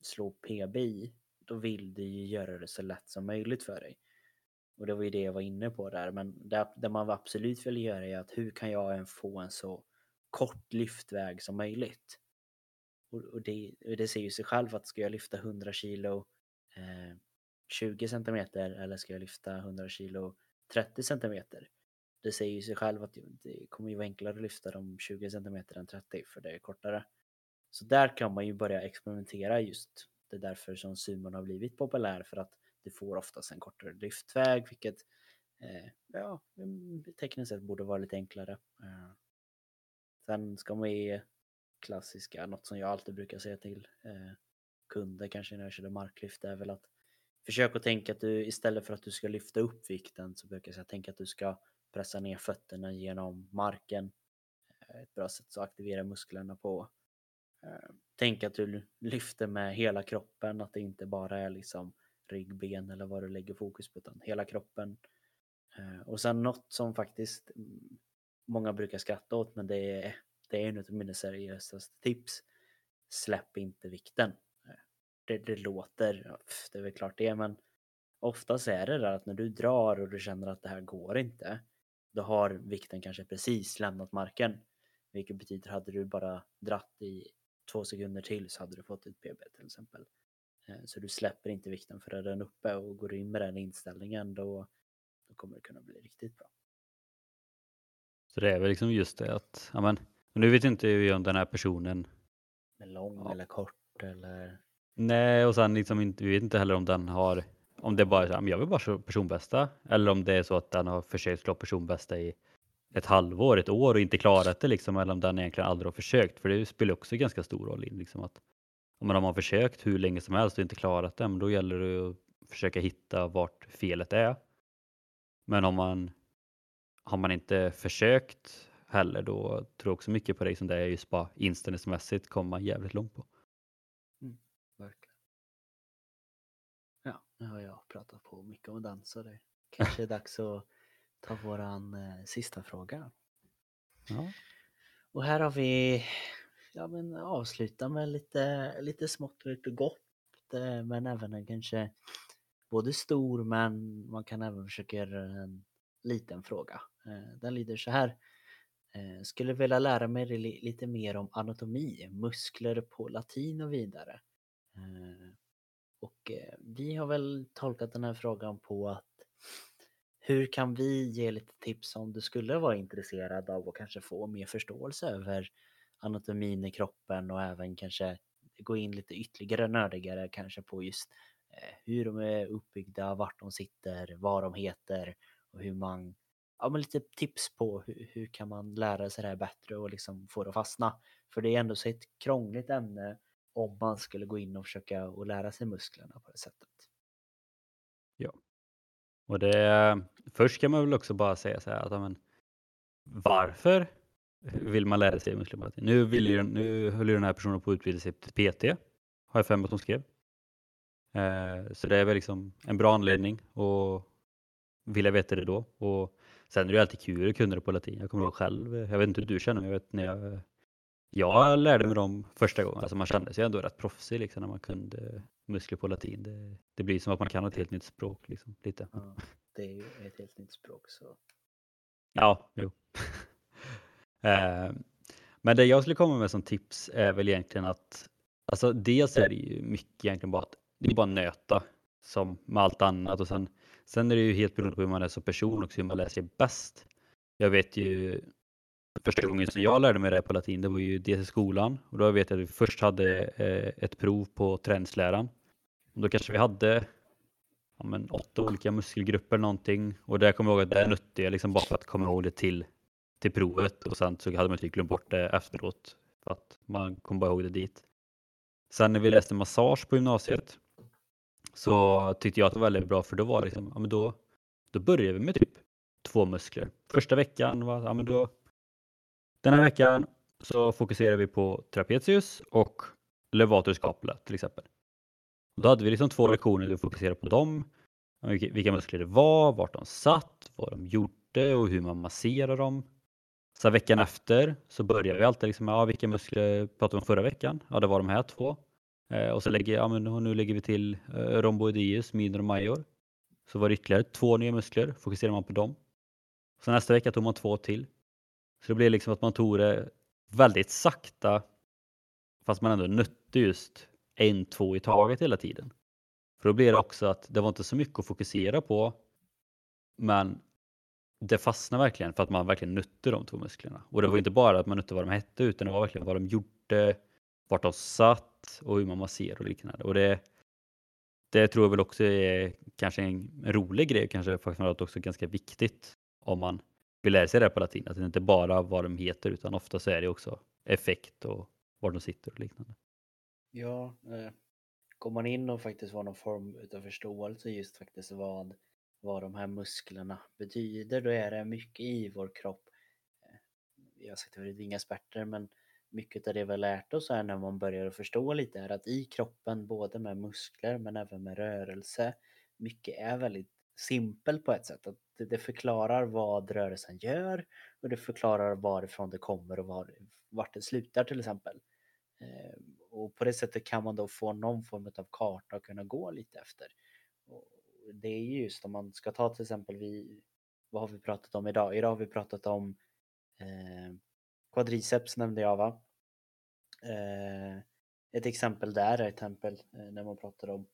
slå PB i, då vill du ju göra det så lätt som möjligt för dig. Och det var ju det jag var inne på där, men det, det man absolut vill göra är att hur kan jag få en så kort lyftväg som möjligt? Och, och det, det ser ju sig själv att ska jag lyfta 100 kilo eh, 20 centimeter eller ska jag lyfta 100 kilo 30 centimeter? Det säger ju sig själv att det kommer ju vara enklare att lyfta de 20 centimeter än 30 för det är kortare. Så där kan man ju börja experimentera just. Det är därför som sumon har blivit populär för att det får oftast en kortare lyftväg vilket eh, ja, mm, tekniskt sett borde vara lite enklare. Eh, sen ska man ge klassiska, något som jag alltid brukar säga till eh, kunder kanske när jag körde marklyft är väl att Försök att tänka att du istället för att du ska lyfta upp vikten så brukar jag säga tänka att du ska pressa ner fötterna genom marken. Eh, ett bra sätt att aktivera musklerna på. Eh, tänk att du lyfter med hela kroppen, att det inte bara är liksom rygg, ben eller vad du lägger fokus på utan hela kroppen. Eh, och sen något som faktiskt många brukar skratta åt men det är, det är en av mina seriösaste tips. Släpp inte vikten. Eh, det, det låter, det är väl klart det men oftast är det där att när du drar och du känner att det här går inte då har vikten kanske precis lämnat marken. Vilket betyder hade du bara dratt i två sekunder till så hade du fått ett PB till exempel. Eh, så du släpper inte vikten för den uppe och går in med den inställningen då, då kommer det kunna bli riktigt bra. Så det är väl liksom just det att, ja men, nu vet inte vi om den här personen är lång ja. eller kort eller? Nej, och sen liksom inte, vi vet inte heller om den har, om det bara är så här, jag vill bara slå personbästa, eller om det är så att den har försökt slå personbästa i ett halvår, ett år och inte klarat det liksom, eller om den egentligen aldrig har försökt, för det spelar också ganska stor roll in liksom att om man har försökt hur länge som helst och inte klarat det, då gäller det att försöka hitta vart felet är. Men om man har man inte försökt heller, då tror jag också mycket på det som det är just bara inställningsmässigt kommer man jävligt långt på. Mm, verkligen. Ja, nu har jag pratat på mycket om dans så det kanske är dags att ta våran eh, sista fråga. Ja. Och här har vi ja, men avsluta med lite, lite smått och lite gott. Eh, men även en kanske både stor men man kan även försöka göra en liten fråga. Eh, den lyder så här. Eh, skulle vilja lära mig lite mer om anatomi, muskler på latin och vidare. Och vi har väl tolkat den här frågan på att hur kan vi ge lite tips om du skulle vara intresserad av att kanske få mer förståelse över anatomin i kroppen och även kanske gå in lite ytterligare nördigare kanske på just eh, hur de är uppbyggda, vart de sitter, vad de heter och hur man, ja men lite tips på hur, hur kan man lära sig det här bättre och liksom få det att fastna. För det är ändå så ett krångligt ämne om man skulle gå in och försöka och lära sig musklerna på det sättet. Ja. Och det, eh, först kan man väl också bara säga så här att men, varför vill man lära sig muskelmatin. Nu, vill ju, nu höll ju den här personen på att utbilda sig till PT, har jag för mig att hon skrev. Eh, så det är väl liksom en bra anledning och vilja veta det då. Och sen är det alltid kul att kunna det på latin. Jag kommer ihåg själv, jag vet inte hur du känner, men jag vet när jag, jag lärde mig dem första gången. Alltså man kände sig ändå rätt proffsig liksom, när man kunde muskler på latin. Det, det blir som att man kan ett helt nytt språk. Liksom, lite. Ja, det är ju ett helt nytt språk. så. Ja, jo. Eh, men det jag skulle komma med som tips är väl egentligen att alltså dels är det ju mycket egentligen bara att det är bara nöta som med allt annat och sen, sen är det ju helt beroende på hur man är som person och hur man lär sig bäst. Jag vet ju första gången som jag lärde mig det på latin, det var ju dels i skolan och då vet jag att vi först hade eh, ett prov på träningsläran. Och då kanske vi hade ja, men, åtta olika muskelgrupper någonting och där kommer jag ihåg att det nötte jag liksom bara för att komma ihåg det till till provet och sen så hade man typ glömt bort det efteråt för att man kom bara ihåg det dit. Sen när vi läste massage på gymnasiet så tyckte jag att det var väldigt bra för då var det liksom, ja men då, då började vi med typ två muskler. Första veckan var, ja men då, den här veckan så fokuserar vi på trapezius och levatus capula till exempel. Då hade vi liksom två lektioner där vi fokuserade på dem, vilka muskler det var, vart de satt, vad de gjorde och hur man masserar dem. Så veckan efter så börjar vi alltid liksom, ja vilka muskler pratade vi om förra veckan? Ja det var de här två. Eh, och så lägger, ja, men nu lägger vi till eh, rhomboideus, minor och major. Så var det ytterligare två nya muskler, fokuserar man på dem. Så nästa vecka tog man två till. Så det blev liksom att man tog det väldigt sakta fast man ändå nötte just en, två i taget hela tiden. För då blir det också att det var inte så mycket att fokusera på men det fastnade verkligen för att man verkligen nötte de två musklerna. Och det var inte bara att man nötte vad de hette utan det var verkligen vad de gjorde, vart de satt och hur man masserade och liknande. Och det, det tror jag väl också är kanske en rolig grej, kanske faktiskt också ganska viktigt om man vill lära sig det på latin. Att det inte bara vad de heter utan ofta så är det också effekt och var de sitter och liknande. Ja, eh, går man in och faktiskt får någon form av förståelse just faktiskt vad vad de här musklerna betyder, då är det mycket i vår kropp. Eh, jag har sagt att vi är inga experter, men mycket av det vi har lärt oss här när man börjar förstå lite är att i kroppen, både med muskler men även med rörelse, mycket är väldigt simpel på ett sätt. Att det förklarar vad rörelsen gör och det förklarar varifrån det kommer och var, vart det slutar till exempel. Eh, och på det sättet kan man då få någon form av karta att kunna gå lite efter. Det är just om man ska ta till exempel vi, vad har vi pratat om idag? Idag har vi pratat om eh, quadriceps nämnde jag va? Eh, ett exempel där är ett exempel eh, när man pratar om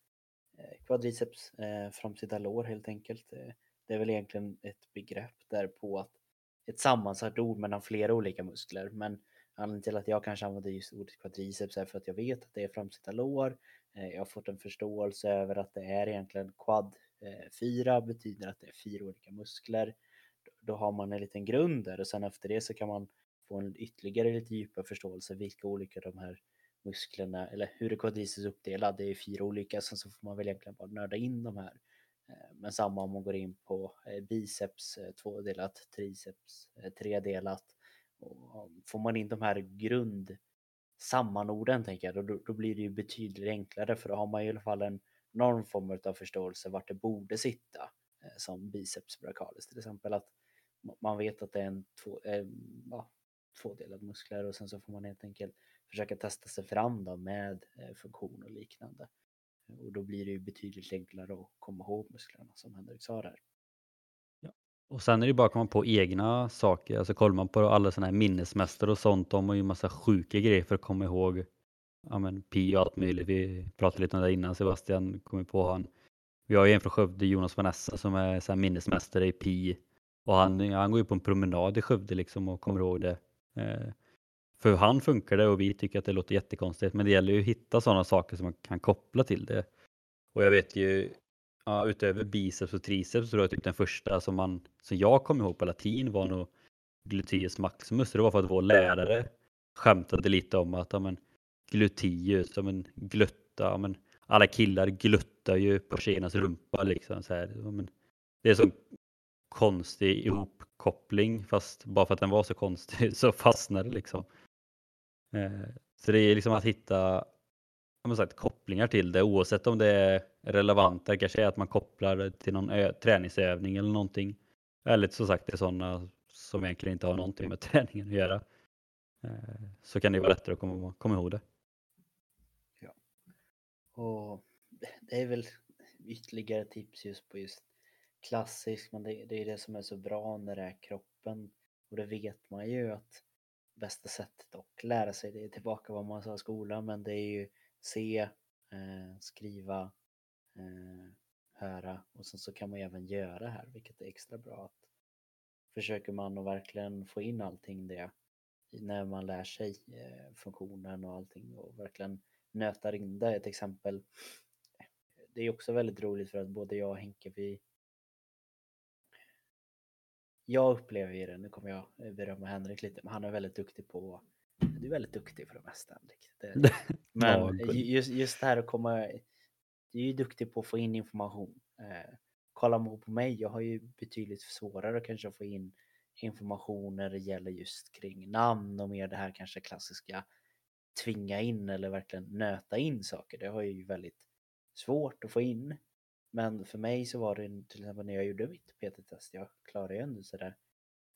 eh, quadriceps, eh, framsida lår helt enkelt. Eh, det är väl egentligen ett begrepp där på att ett sammansatt ord mellan flera olika muskler men anledningen till att jag kanske använder just ordet quadriceps är för att jag vet att det är framsida lår. Eh, jag har fått en förståelse över att det är egentligen quad Eh, fyra betyder att det är fyra olika muskler. Då har man en liten grund där och sen efter det så kan man få en ytterligare lite djupare förståelse vilka olika de här musklerna eller hur är kvadriceps uppdelad? Det är fyra olika, sen så får man väl egentligen bara nörda in de här. Eh, men samma om man går in på eh, biceps tvådelat, triceps tredelat. Och får man in de här grund sammanorden tänker jag, då, då blir det ju betydligt enklare för då har man i alla fall en någon form av förståelse vart det borde sitta. Eh, som biceps brachialis till exempel. Att man vet att det är en två, eh, ja, tvådelad muskler och sen så får man helt enkelt försöka testa sig fram då med eh, funktion och liknande. Eh, och då blir det ju betydligt enklare att komma ihåg musklerna som Henrik sa där. Ja. Och sen är det bara att komma på egna saker. Alltså kollar man på alla sådana här minnesmästare och sånt, de har ju massa sjuka grejer för att komma ihåg ja, men, pi och allt möjligt. Vi pratade lite om det innan, Sebastian kom på han. Vi har ju en från Skövde, Jonas Vanessa, som är så här minnesmästare i pi. Och han, han går ju på en promenad i Skövde liksom och kommer ihåg det. Eh, för han funkar det och vi tycker att det låter jättekonstigt. Men det gäller ju att hitta sådana saker som man kan koppla till det. Och jag vet ju, ja, utöver biceps och triceps så tror jag typ den första som, man, som jag kom ihåg på latin var nog gluteus maximus. Det var för att vår lärare skämtade lite om att ja, men, gluteus, som en glutta, men, alla killar gluttar ju på tjejernas rumpa liksom. Så här. Men, det är så konstig ihopkoppling fast bara för att den var så konstig så fastnade det liksom. Eh, så det är liksom att hitta som sagt, kopplingar till det oavsett om det är relevant. Det kanske är att man kopplar det till någon träningsövning eller någonting. Eller som sagt det är sådana som egentligen inte har någonting med träningen att göra. Eh, så kan det vara lättare att komma, komma ihåg det. Och det är väl ytterligare tips just på just klassisk, men det, det är det som är så bra när det är kroppen. Och det vet man ju att bästa sättet att lära sig det är tillbaka vad man sa i skolan men det är ju se, eh, skriva, eh, höra och sen så kan man ju även göra här vilket är extra bra. att Försöker man att verkligen få in allting det när man lär sig eh, funktionen och allting och verkligen nötar in det. Ett exempel det är också väldigt roligt för att både jag och Henke vi jag upplever ju det, nu kommer jag berömma Henrik lite, men han är väldigt duktig på du är väldigt duktig för det mesta Henrik. Det, men just, just det här att komma, du är ju duktig på att få in information. Eh, kollar man på mig, jag har ju betydligt svårare kanske att få in information när det gäller just kring namn och mer det här kanske klassiska tvinga in eller verkligen nöta in saker. Det har jag ju väldigt svårt att få in. Men för mig så var det till exempel när jag gjorde mitt PT-test, jag klarade ju ändå sådär.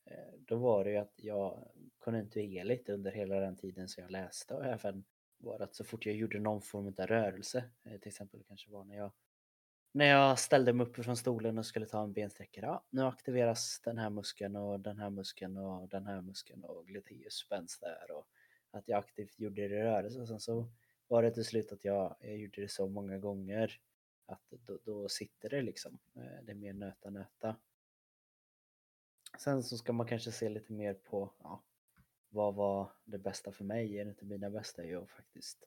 Eh, då var det ju att jag kontinuerligt under hela den tiden som jag läste och även var att så fort jag gjorde någon form av rörelse, eh, till exempel kanske var när jag när jag ställde mig upp från stolen och skulle ta en bensträckare, ja, nu aktiveras den här muskeln och den här muskeln och den här muskeln och gluteus spänns där och att jag aktivt gjorde det i rörelse. Och sen så var det till slut att jag, jag gjorde det så många gånger att då, då sitter det liksom. Eh, det är mer nöta nöta. Sen så ska man kanske se lite mer på ja, vad var det bästa för mig? En inte mina bästa är ju faktiskt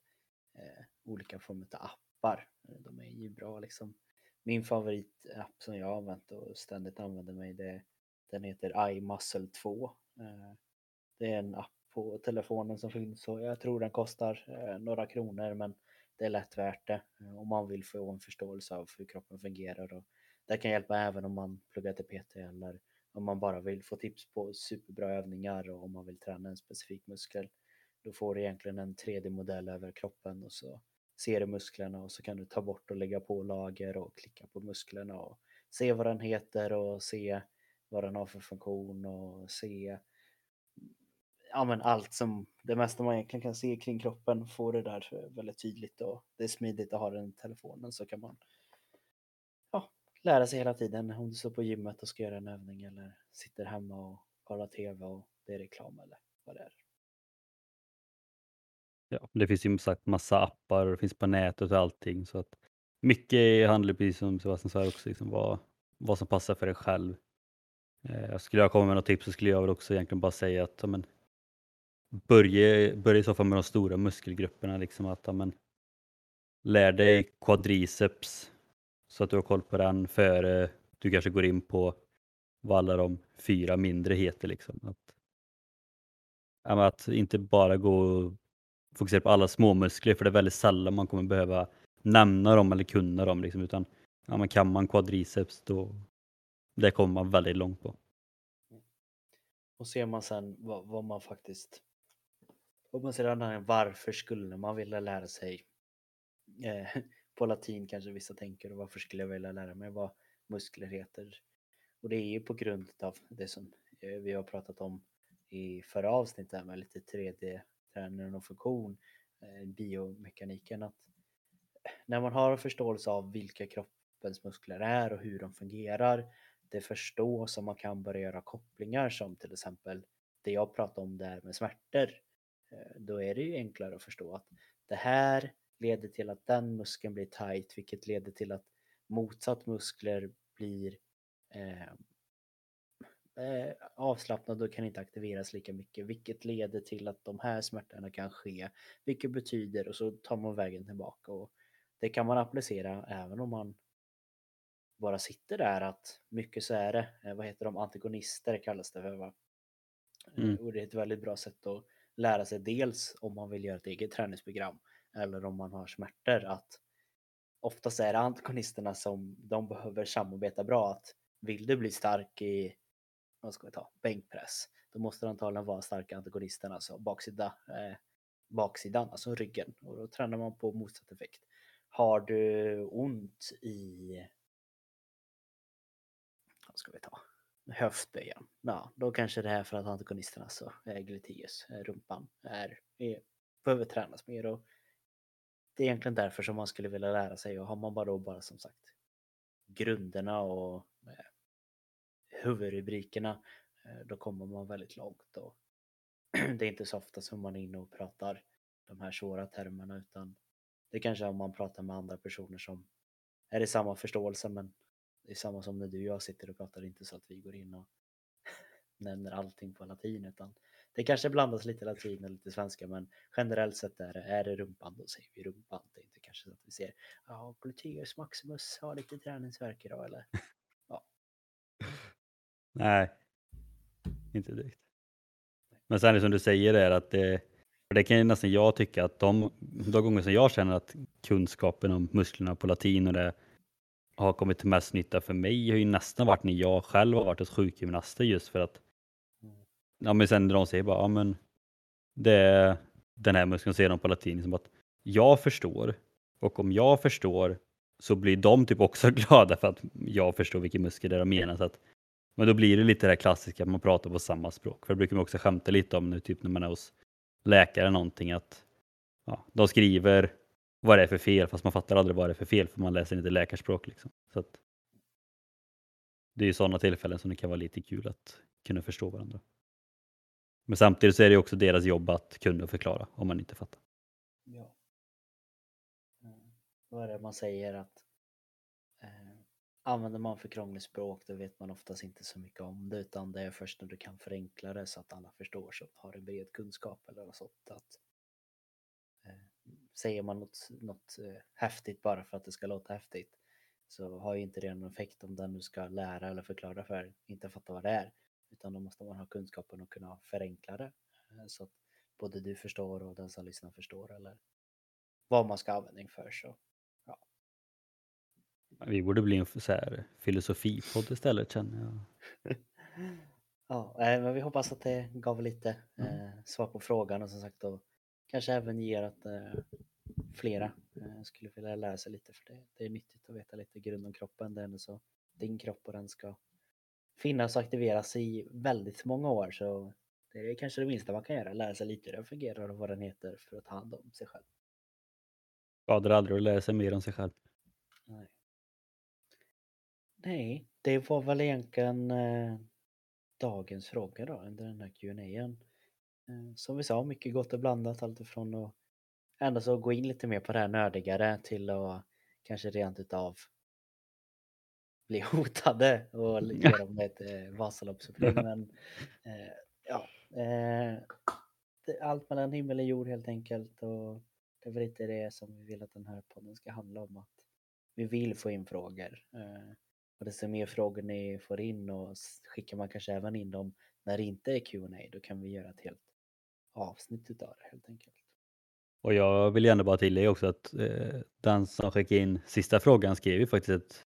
eh, olika former av appar. De är ju bra liksom. Min favoritapp som jag har använt och ständigt använder mig det, den heter iMuscle 2. Eh, det är en app på telefonen som finns och jag tror den kostar eh, några kronor men det är lätt värt det eh, om man vill få en förståelse av hur kroppen fungerar. Och det kan hjälpa även om man pluggar till PT eller om man bara vill få tips på superbra övningar och om man vill träna en specifik muskel. Då får du egentligen en 3D-modell över kroppen och så ser du musklerna och så kan du ta bort och lägga på lager och klicka på musklerna och se vad den heter och se vad den har för funktion och se ja, men allt som det mesta man egentligen kan se kring kroppen får det där väldigt tydligt och det är smidigt att ha den i telefonen så kan man ja, lära sig hela tiden om du står på gymmet och ska göra en övning eller sitter hemma och kollar TV och det är reklam eller vad det är. Ja, det finns ju sagt massa appar och det finns på nätet och allting så att mycket handlar precis som Sebastian sa också, liksom vad, vad som passar för dig själv. Eh, skulle jag komma med något tips så skulle jag väl också egentligen bara säga att men, börja, börja i så fall med de stora muskelgrupperna. Liksom att, amen, lär dig quadriceps så att du har koll på den före du kanske går in på vad alla de fyra mindre heter. Liksom. Att, amen, att inte bara gå och fokusera på alla små muskler för det är väldigt sällan man kommer behöva nämna dem eller kunna dem. Liksom, utan ja, kan man quadriceps då det kommer man väldigt långt på. Och ser man sen vad, vad man faktiskt och man ser varför skulle man vilja lära sig eh, på latin kanske vissa tänker och varför skulle jag vilja lära mig vad muskler heter? Och det är ju på grund av det som eh, vi har pratat om i förra avsnittet med lite 3D-träning och funktion, eh, biomekaniken att eh, när man har en förståelse av vilka kroppens muskler är och hur de fungerar det förstås som man kan börja göra kopplingar som till exempel det jag pratade om där med smärtor. Eh, då är det ju enklare att förstå att det här leder till att den muskeln blir tight vilket leder till att motsatt muskler blir eh, eh, avslappnade och kan inte aktiveras lika mycket vilket leder till att de här smärtorna kan ske vilket betyder och så tar man vägen tillbaka och det kan man applicera även om man bara sitter där att mycket så är det, eh, vad heter de, antagonister kallas det för va? Eh, mm. Och det är ett väldigt bra sätt att lära sig dels om man vill göra ett eget träningsprogram eller om man har smärtor att oftast är det antagonisterna som de behöver samarbeta bra att vill du bli stark i, vad ska vi ta, bänkpress då måste det antagligen vara starka antagonisterna, alltså baksida, eh, baksidan, alltså ryggen och då tränar man på motsatt effekt. Har du ont i vad ska vi ta? Höftböjaren, Ja, då kanske det är för att antagonisterna, alltså eh, gluteus, eh, rumpan, är, är, behöver tränas mer och det är egentligen därför som man skulle vilja lära sig och har man bara då bara som sagt grunderna och eh, huvudrubrikerna eh, då kommer man väldigt långt och det är inte så ofta som man är inne och pratar de här svåra termerna utan det kanske är om man pratar med andra personer som är i samma förståelse men det är samma som när du och jag sitter och pratar, inte så att vi går in och nämner allting på latin utan det kanske blandas lite latin och lite svenska men generellt sett är det, är det rumpan då säger vi rumpan. Det är inte kanske så att vi ser ja, gluteus maximus har lite träningsvärk idag eller ja. Nej, inte direkt. Men sen det som du säger är att det, det kan ju nästan jag tycka att de, de gånger som jag känner att kunskapen om musklerna på latin och det har kommit till mest nytta för mig har ju nästan varit när jag själv har varit hos sjukgymnaster just för att ja men sen när de säger bara ja men det är den här muskeln ser de på latin som att jag förstår och om jag förstår så blir de typ också glada för att jag förstår vilken muskel det är de menar. Så att, men då blir det lite det här klassiska att man pratar på samma språk. För det brukar man också skämta lite om nu, typ när man är hos läkare någonting att ja, de skriver vad det är för fel fast man fattar aldrig vad det är för fel för man läser inte läkarspråk. Liksom. Så att, det är ju sådana tillfällen som det kan vara lite kul att kunna förstå varandra. Men samtidigt så är det också deras jobb att kunna förklara om man inte fattar. Ja. Mm. Vad är det man säger att eh, använder man för krångligt språk då vet man oftast inte så mycket om det utan det är först när du kan förenkla det så att alla förstår så har en bred kunskap eller något sånt. Att, eh, säger man något, något eh, häftigt bara för att det ska låta häftigt så har ju inte det någon effekt om den du ska lära eller förklara för inte fattar vad det är. Utan då måste man ha kunskapen och kunna förenkla det eh, så att både du förstår och den som lyssnar förstår eller vad man ska använda för. Så, ja. Vi borde bli en så här filosofipodd istället känner jag. ja, men vi hoppas att det gav lite mm. eh, svar på frågan och som sagt då kanske även ger att eh, flera eh, skulle vilja lära sig lite för det, det är nyttigt att veta lite grund om kroppen. Det är så din kropp och den ska finnas och aktiveras i väldigt många år så det är kanske det minsta man kan göra, lära sig lite hur den fungerar och vad den heter för att ta hand om sig själv. Skadar aldrig att lära sig mer om sig själv. Nej. Nej, det var väl egentligen eh, dagens fråga då under den här Q&A. Eh, som vi sa, mycket gott och blandat allt ifrån att ändå så gå in lite mer på det här nördigare till att kanske rent utav bli hotade och ge dem ett eh, Vasaloppsupplägg. Men eh, ja, eh, allt mellan himmel och jord helt enkelt. Och det är väl lite det som vi vill att den här podden ska handla om. Att vi vill få in frågor. Eh, och desto mer frågor ni får in och skickar man kanske även in dem när det inte är Q&A då kan vi göra ett helt avsnitt utav det helt enkelt. Och jag vill gärna bara tillägga också att eh, den som skickade in sista frågan skrev ju faktiskt ett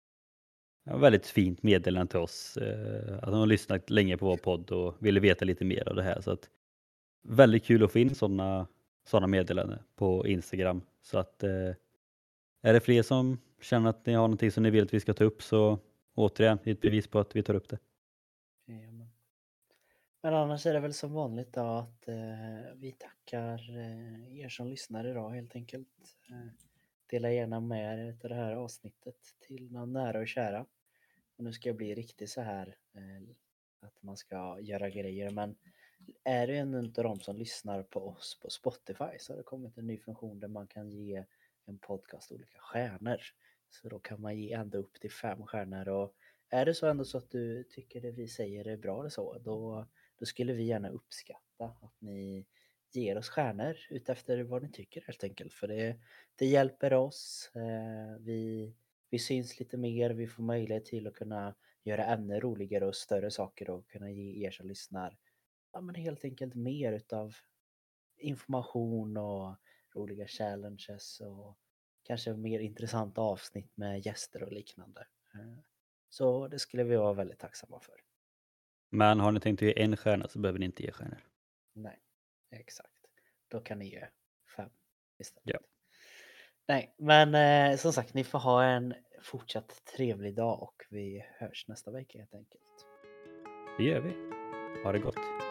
ja, väldigt fint meddelande till oss. Eh, att han har lyssnat länge på vår podd och ville veta lite mer av det här. Så att, väldigt kul att få in sådana såna meddelanden på Instagram. Så att eh, är det fler som känner att ni har någonting som ni vill att vi ska ta upp så återigen ett bevis på att vi tar upp det. Men annars är det väl som vanligt då att eh, vi tackar eh, er som lyssnar idag helt enkelt. Eh, dela gärna med er av det här avsnittet till någon nära och kära. Och nu ska jag bli riktigt så här eh, att man ska göra grejer men är det en av de som lyssnar på oss på Spotify så har det kommit en ny funktion där man kan ge en podcast olika stjärnor. Så då kan man ge ända upp till fem stjärnor och är det så ändå så att du tycker det vi säger är bra eller så, då, då skulle vi gärna uppskatta att ni ger oss stjärnor utefter vad ni tycker helt enkelt. För det, det hjälper oss. Eh, vi, vi syns lite mer, vi får möjlighet till att kunna göra ännu roligare och större saker och kunna ge er som lyssnar ja, men helt enkelt mer utav information och roliga challenges och kanske mer intressanta avsnitt med gäster och liknande. Eh, så det skulle vi vara väldigt tacksamma för. Men har ni tänkt att ge en stjärna så behöver ni inte ge stjärnor. Nej, exakt. Då kan ni ge fem istället. Ja. Nej, men eh, som sagt, ni får ha en fortsatt trevlig dag och vi hörs nästa vecka helt enkelt. Det gör vi. Ha det gott.